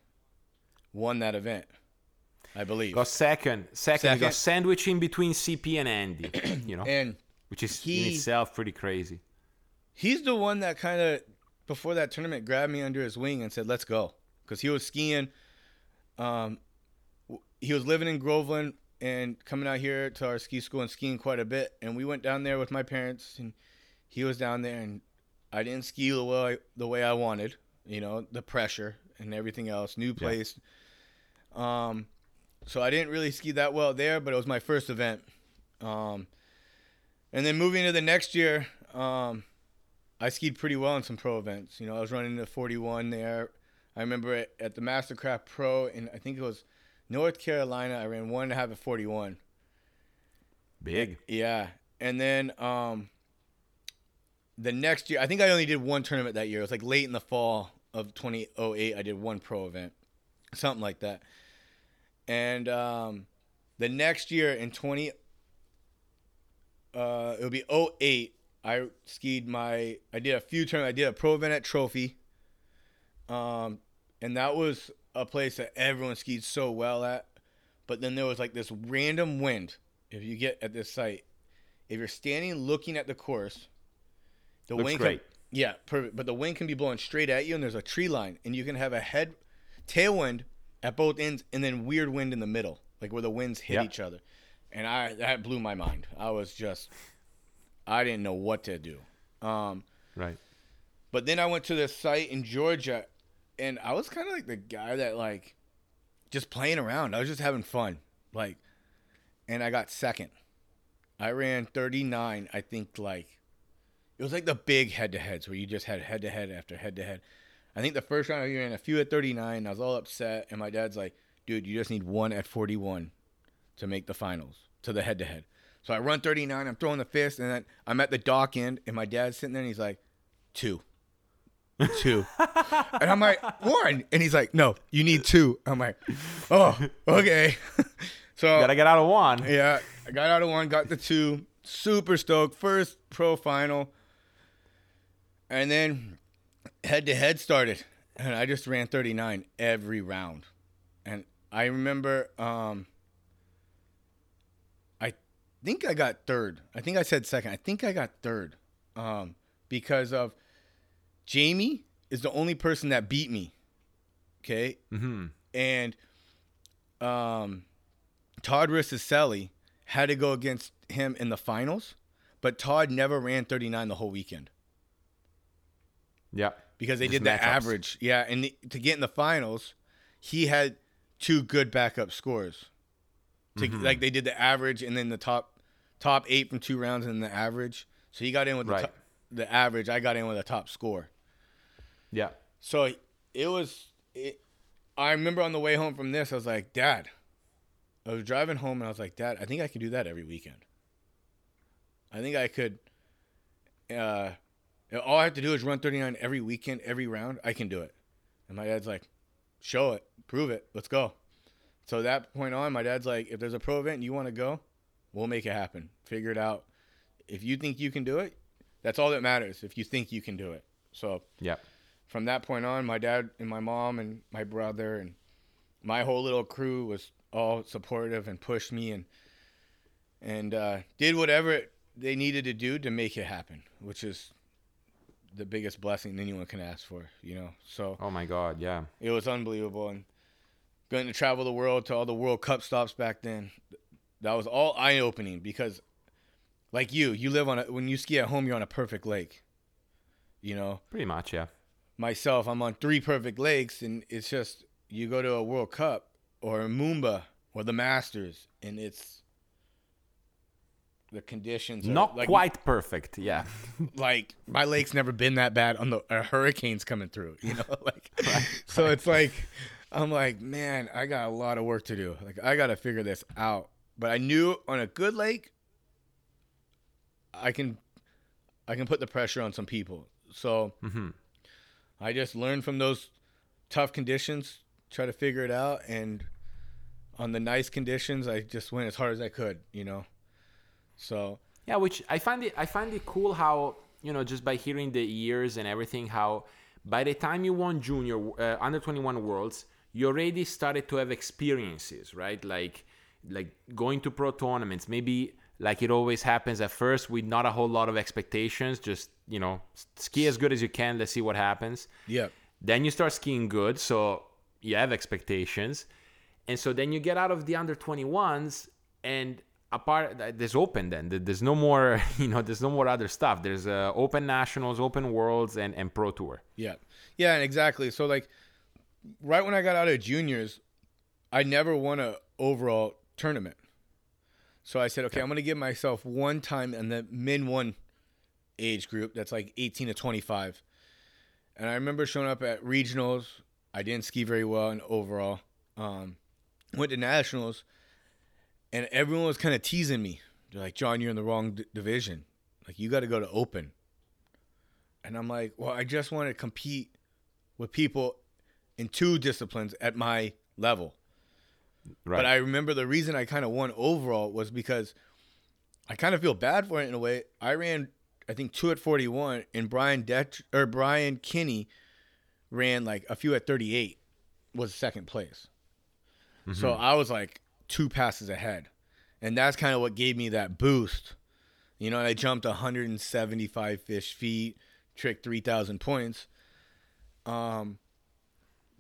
won that event, I believe. Got second, second, he got Second. sandwiched in between CP and Andy. You know, And which is he- in itself pretty crazy. he's the one that kind of before that tournament grabbed me under his wing and said, "Let's go," because he was skiing. Um, he was living in Groveland and coming out here to our ski school and skiing quite a bit. And we went down there with my parents, and he was down there, and I didn't ski the way I, the way I wanted. You know, the pressure and everything else, new place. Um, so I didn't really ski that well there, but it was my first event. Um, and then moving to the next year, um, I skied pretty well in some pro events. You know, I was running the 41 there. I remember it at the Mastercraft Pro, and I think it was North Carolina. I ran one and a half at 41. Big. Yeah, and then um, the next year, I think I only did one tournament that year. It was like late in the fall of 2008. I did one pro event, something like that. And um, the next year in 20, uh, it would be 08. I skied my. I did a few tournaments. I did a pro event at Trophy. Um, and that was a place that everyone skied so well at. But then there was like this random wind. If you get at this site, if you're standing looking at the course, the Looks wind great. Can, yeah, perfect. But the wind can be blowing straight at you, and there's a tree line, and you can have a head tailwind at both ends, and then weird wind in the middle, like where the winds hit Yeah. each other. And I that blew my mind. I was just, I didn't know what to do. Um, Right. but then I went to this site in Georgia, and I was kind of like the guy that like just playing around. I was just having fun, like, and I got second. I ran 39. I think like it was like the big head to heads where you just had head to head after head to head. I think the first round I ran a few at 39. I was all upset, and my dad's like, "Dude, you just need one at 41 to make the finals to the head to head." So I run 39. I'm throwing the fist, and then I'm at the dock end, and my dad's sitting there, and he's like, two. two. and I'm like, one. And he's like, no, you need two. I'm like, oh, okay. so Gotta get out of one. yeah, I got out of one, got the two. Super stoked. First pro final. And then head to head started. And I just ran 39 every round. And I remember um think I got third. I think I said second. I think I got third. Um because of Jamie is the only person that beat me. Okay? Mm-hmm. and um, Todd Ristorcelli had to go against him in the finals, but Todd never ran 39 the whole weekend Yeah. because they did the average. Yeah, and the, to get in the finals, he had two good backup scores. To, Mhm. Like they did the average and then the top top eight from two rounds and the average. So he got in with the Right. top, the average. I got in with a top score. Yeah. So it was. It, I remember on the way home from this, I was like, Dad. I was driving home and I was like, Dad, I think I could do that every weekend. I think I could. Uh, all I have to do is run 39 every weekend, every round. I can do it. And my dad's like, Show it, prove it, let's go. So that point on, my dad's like, If there's a pro event and you want to go, we'll make it happen. Figure it out. If you think you can do it, that's all that matters. If you think you can do it. So Yeah. from that point on, my dad and my mom and my brother and my whole little crew was all supportive and pushed me and and uh, did whatever they needed to do to make it happen, which is the biggest blessing anyone can ask for, you know. So Oh my God. Yeah. it was unbelievable and going to travel the world to all the World Cup stops back then. That was all eye opening because, like you, you live on a when you ski at home, you're on a perfect lake. You know, Pretty much. Yeah. myself, I'm on three perfect lakes, and it's just you go to a World Cup or a Moomba or the Masters, and it's the conditions are Not like, quite perfect. Yeah. like my lake's never been that bad on the hurricanes coming through, you know, like so it's like I'm like, man, I got a lot of work to do. Like I got to figure this out. But I knew on a good lake I can I can put the pressure on some people. So mm-hmm. I just learned from those tough conditions, try to figure it out and on the nice conditions, I just went as hard as I could, you know. So, Yeah, which I find it I find it cool how you know just by hearing the years and everything how by the time you won junior uh, under 21 worlds you already started to have experiences right like like going to pro tournaments maybe like it always happens at first with not a whole lot of expectations just you know ski as good as you can let's see what happens yeah. then you start skiing good, so you have expectations. And so then you get out of the under 21s and apart there's open then there's no more you know there's no more other stuff there's uh, open nationals open worlds and, and pro tour Yeah. Yeah, exactly. So like right when I got out of juniors, I never won a overall tournament. So I said, okay, I'm going to give myself one time in the Men 1 age group that's like 18 to 25. And I remember showing up at regionals. I didn't ski very well in overall. Um, went to nationals and everyone was kind of teasing me. They're like, "Jon, you're in the wrong d- division. Like you got to go to open." And I'm like, well, I just want to compete with people in two disciplines at my level. right But I remember the reason I kind of won overall was because I kind of feel bad for it in a way. I ran, I think, two at 41, and Brian Det or Brian Kinney ran like a few at 38, was second place. So I was like two passes ahead, and that's kind of what gave me that boost. You know, and I jumped 175 fish feet, tricked 3,000 points. Um,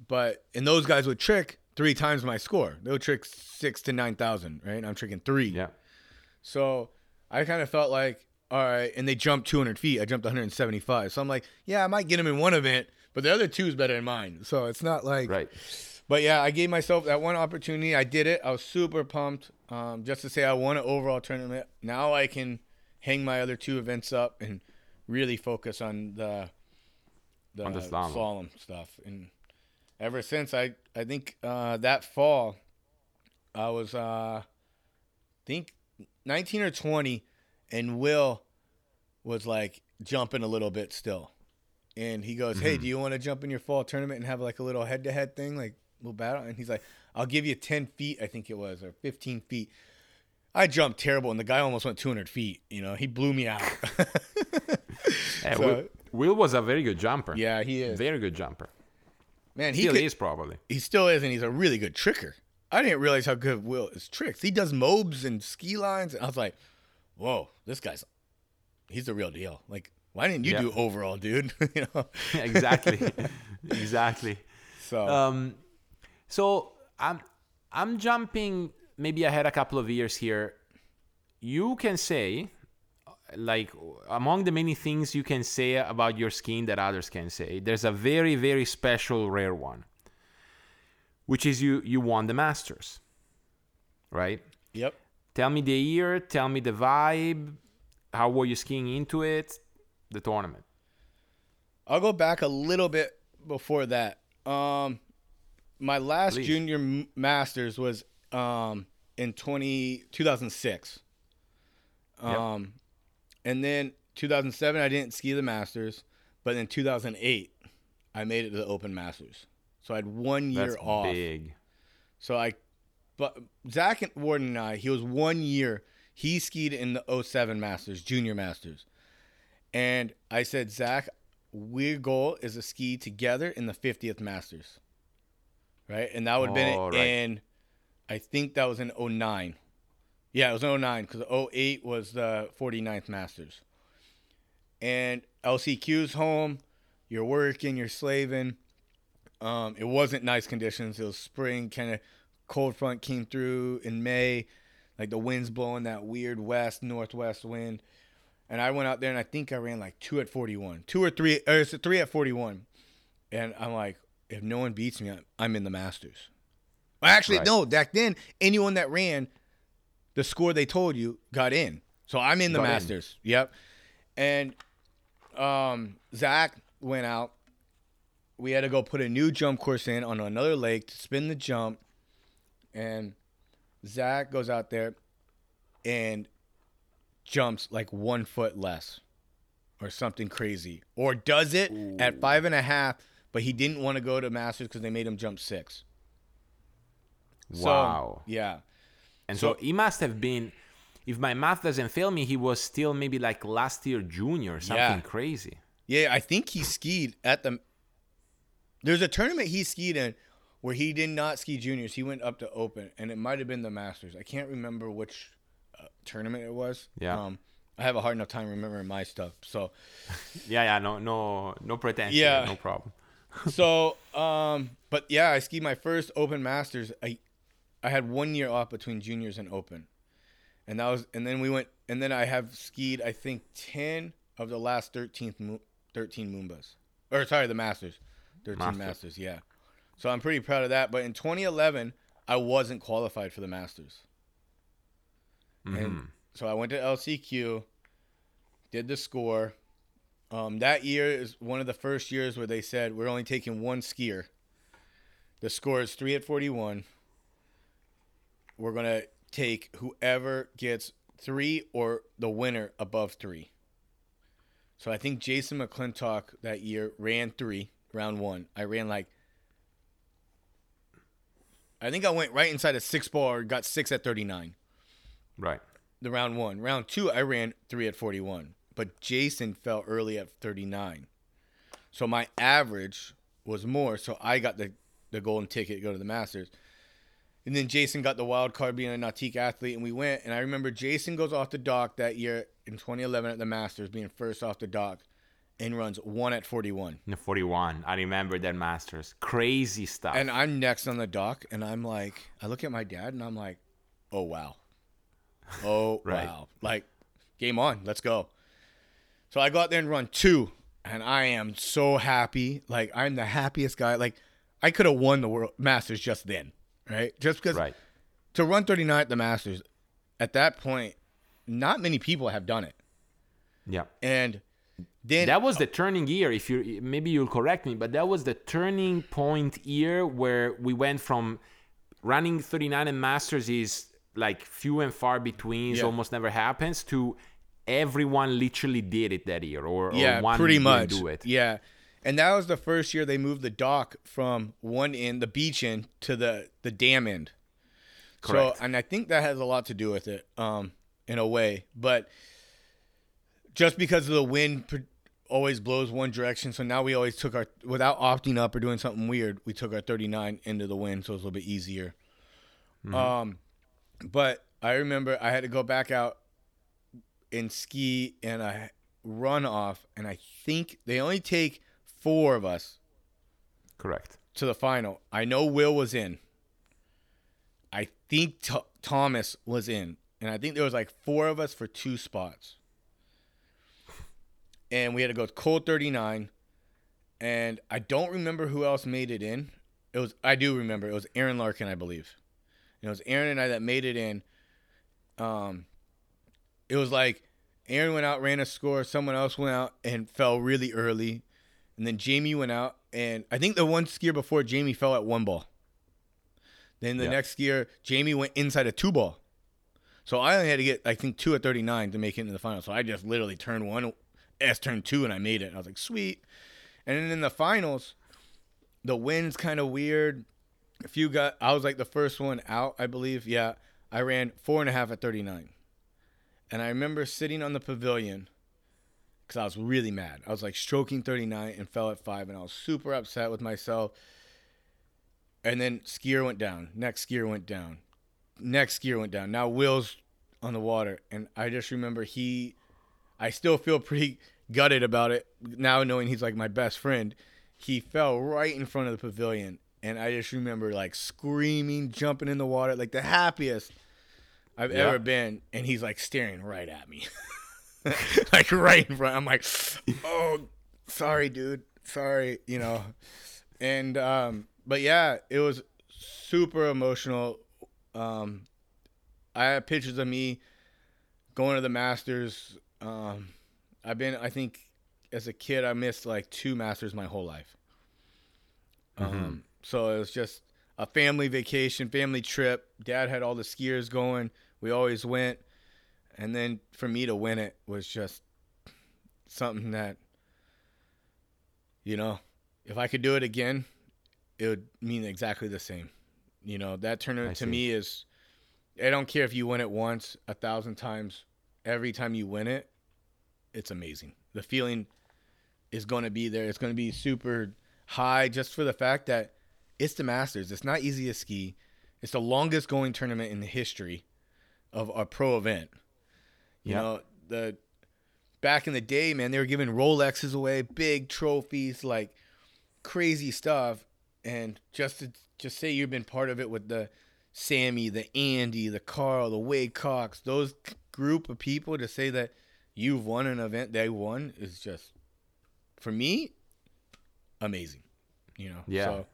but and those guys would trick three times my score. They would trick six to nine thousand, right? I'm tricking three. yeah So I kind of felt like, all right, and they jumped 200 feet. I jumped 175. So I'm like, yeah, I might get them in one event, but the other two is better than mine. So it's not like, right but yeah, I gave myself that one opportunity. I did it. I was super pumped. Um, just to say I won an overall tournament. Now I can hang my other two events up and really focus on the the, On the slalom. slalom stuff. And ever since I I think uh, that fall I was uh think 19 or 20 and Will was like jumping a little bit still and he goes, "Hey, do you want to jump in your fall tournament and have like a little head-to-head thing, like little battle?" And he's like, "I'll give you 10 feet, I think it was, or 15 feet." I jumped terrible, and the guy almost went 200 feet. You know, he blew me out. Yeah, So- Will, Will was a very good jumper. yeah, he is. Very good jumper. Man, he Still could, is probably. he still is, and he's a really good tricker. I didn't realize how good Will is tricks. He does mobes and ski lines, and I was like, "Whoa, this guy's he's the real deal." Like, why didn't you Yeah. do overall, dude? you know. exactly. exactly. So Um, so I'm I'm jumping maybe ahead a couple of years here. You can say, like among the many things you can say about your skiing that others can say, there's a very very special rare one, which is you you won the Masters, right? yep. Tell me the year. Tell me the vibe. How were you skiing into it? The tournament. I'll go back a little bit before that. Um, my last Please. junior masters was um in 20, 2006. Yep. And then 2007 I didn't ski the masters, but in 2008 I made it to the open masters. So I had one year That's off. big. So I, but Zach and Worden and I, he was one year. He skied in the 07 Masters, Junior Masters. And I said, Zach, our goal is to ski together in the 50th Masters. Right? And that would have been Oh, right. in, I think that was in 09. Yeah, it was in 09 because 08 was the 49th Masters. And LCQ's home. You're working, you're slaving. Um, it wasn't nice conditions. It was spring, kind of cold front came through in May, like the wind's blowing that weird west northwest wind. And I went out there and I think I ran like two at 41, two or three, or it's a three at 41. And I'm like, if no one beats me, I'm- I'm in the Masters. Actually, Right. no. Back then, anyone that ran the score they told you got in. So I'm in the Got in. Masters. Yep. And um, Zach went out. We had to go put a new jump course in on another lake to spin the jump. And Zach goes out there and jumps like one foot less or something crazy. Or does it at five and a half, but he didn't want to go to Masters because they made him jump six. So, Wow. yeah. And So- so, he must have been, if my math doesn't fail me, he was still maybe like last year junior, something Yeah. crazy. Yeah, I think he skied at the. There's a tournament he skied in where he did not ski juniors. He went up to open, and it might have been the Masters. I can't remember which uh, tournament it was. Yeah. Um, I have a hard enough time remembering my stuff. So, Yeah, yeah, no, no, no pretension, Yeah. no problem. so, um, but yeah, I skied my first Open Masters. I, I had one year off between juniors and Open, and that was, and then we went, and then I have skied I think ten of the last 13th, 13 Moombas, or sorry, the Masters, 13 Masters. Masters, yeah. So I'm pretty proud of that. But in 2011, I wasn't qualified for the Masters, Mhm. and so I went to LCQ, did the score. Um, that year is one of the first years where they said we're only taking one skier. The score is three at 41. We're gonna take whoever gets three or the winner above three. So I think Jason McClintock that year ran three, round one. I ran like I think I went right inside a six bar, got six at 39 Right. the round one. Round two, I ran three at 41, but Jason fell early at 39. So my average was more. So I got the, the golden ticket to go to the Masters. And then Jason got the wild card being a Nautique athlete, and we went. And I remember Jason goes off the dock that year in 2011 at the Masters, being first off the dock, and runs one at 41. In the 41, I remember that Masters. Crazy stuff. And I'm next on the dock, and I'm like, I look at my dad, and I'm like, oh wow, oh Right. wow, like game on, let's go. So I go out there and run two, and I am so happy. Like I'm the happiest guy. Like I could have won the world Masters just then, right? Just because right. to run 39 at the Masters, at that point, not many people have done it, Yeah. and then That was the turning year. If you maybe you'll correct me, but that was the turning point year where we went from running 39 and masters is like few and far between, Yeah. almost never happens, to everyone literally did it that year, or, yeah, or one pretty much. do it. Yeah, And that was the first year they moved the dock from one end, the beach end, to the the dam end. Correct. So, and I think that has a lot to do with it, um, in a way. But just because of the wind always blows one direction, so now we always took our without opting up or doing something weird, we took our 39 into the wind, so it was a little bit easier. Um, but I remember I had to go back out and ski and I run off, and I think they only take four of us Correct. to the final. I know Will was in. I think Th- Thomas was in, and I think there was like four of us for two spots. And we had to go cold 39, and I don't remember who else made it in. It was I do remember it was Aaron Larkin, I believe. And it was Aaron and I that made it in. Um, it was like Aaron went out, ran a score. Someone else went out and fell really early, and then Jamie went out, and I think the one skier before Jamie fell at one ball. Then the Yeah. next skier, Jamie went inside a two ball. So I only had to get, I think, two at 39 to make it into the final. So I just literally turned one, S turned two, and I made it. And I was like, sweet. And then in the finals, the wind's kind of weird. A few got, I was like the first one out, I believe. Yeah. I ran four and a half at 39. And I remember sitting on the pavilion because I was really mad. I was like stroking 39 and fell at five, and I was super upset with myself. And then skier went down. Next skier went down. Next skier went down. Now Will's on the water, and I just remember he. I still feel pretty gutted about it now, knowing he's like my best friend. He fell right in front of the pavilion, and I just remember like screaming, jumping in the water, like the happiest I've Yeah. ever been. And he's like staring right at me, like right in front. I'm like, oh, sorry, dude, sorry, you know. And um, but yeah, it was super emotional. Um, I have pictures of me going to the Masters. Um, I've been, I think, as a kid, I missed like two Masters my whole life. Um, so it was just a family vacation, family trip. Dad had all the skiers going. We always went, and then for me to win it was just something that, you know, if I could do it again, it would mean exactly the same. You know, that tournament I to see. me is, I don't care if you win it once, a thousand times. Every time you win it, it's amazing. The feeling is going to be there. It's going to be super high just for the fact that it's the Masters. It's not easy to ski. It's the longest going tournament in the history of a pro event. You Yeah. know, the back in the day, man, they were giving Rolexes away, big trophies, like crazy stuff. And just to just say you've been part of it with the Sammy, the Andy, the Carl, the Wade Cox, those group of people to say that you've won an event they won is just for me amazing. You know. Yeah. So,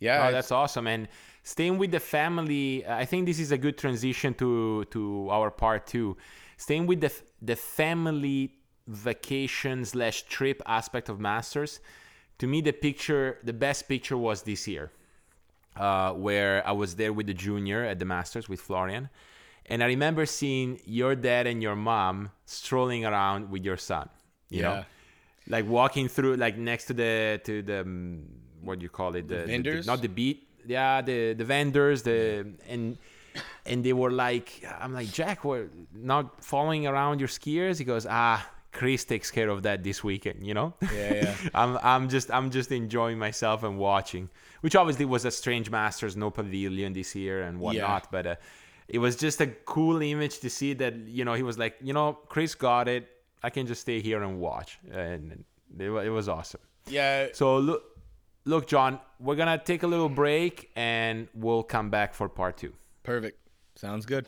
yeah. Oh, that's awesome. And staying with the family, I think this is a good transition to to our part two. Staying with the the family vacation slash trip aspect of Masters. To me, the picture, the best picture was this year, uh, where I was there with the junior at the Masters with Florian, and I remember seeing your dad and your mom strolling around with your son. You know, like walking through, like next to the to the um, what do you call it, the, the- the- vendors? not the beat, yeah, the the vendors, the and and they were like, I'm like Jack, we're not following around your skiers. He goes, ah. Chris takes care of that this weekend, you know. Yeah, yeah. I'm, I'm just, I'm just enjoying myself and watching, which obviously was a strange Masters, no pavilion this year and whatnot. But uh, it was just a cool image to see that, you know, he was like, you know, Chris got it. I can just stay here and watch, and it, it was awesome. Yeah. So look, look, Jon, we're going to take a little break and we'll come back for part two. Perfect. Sounds good.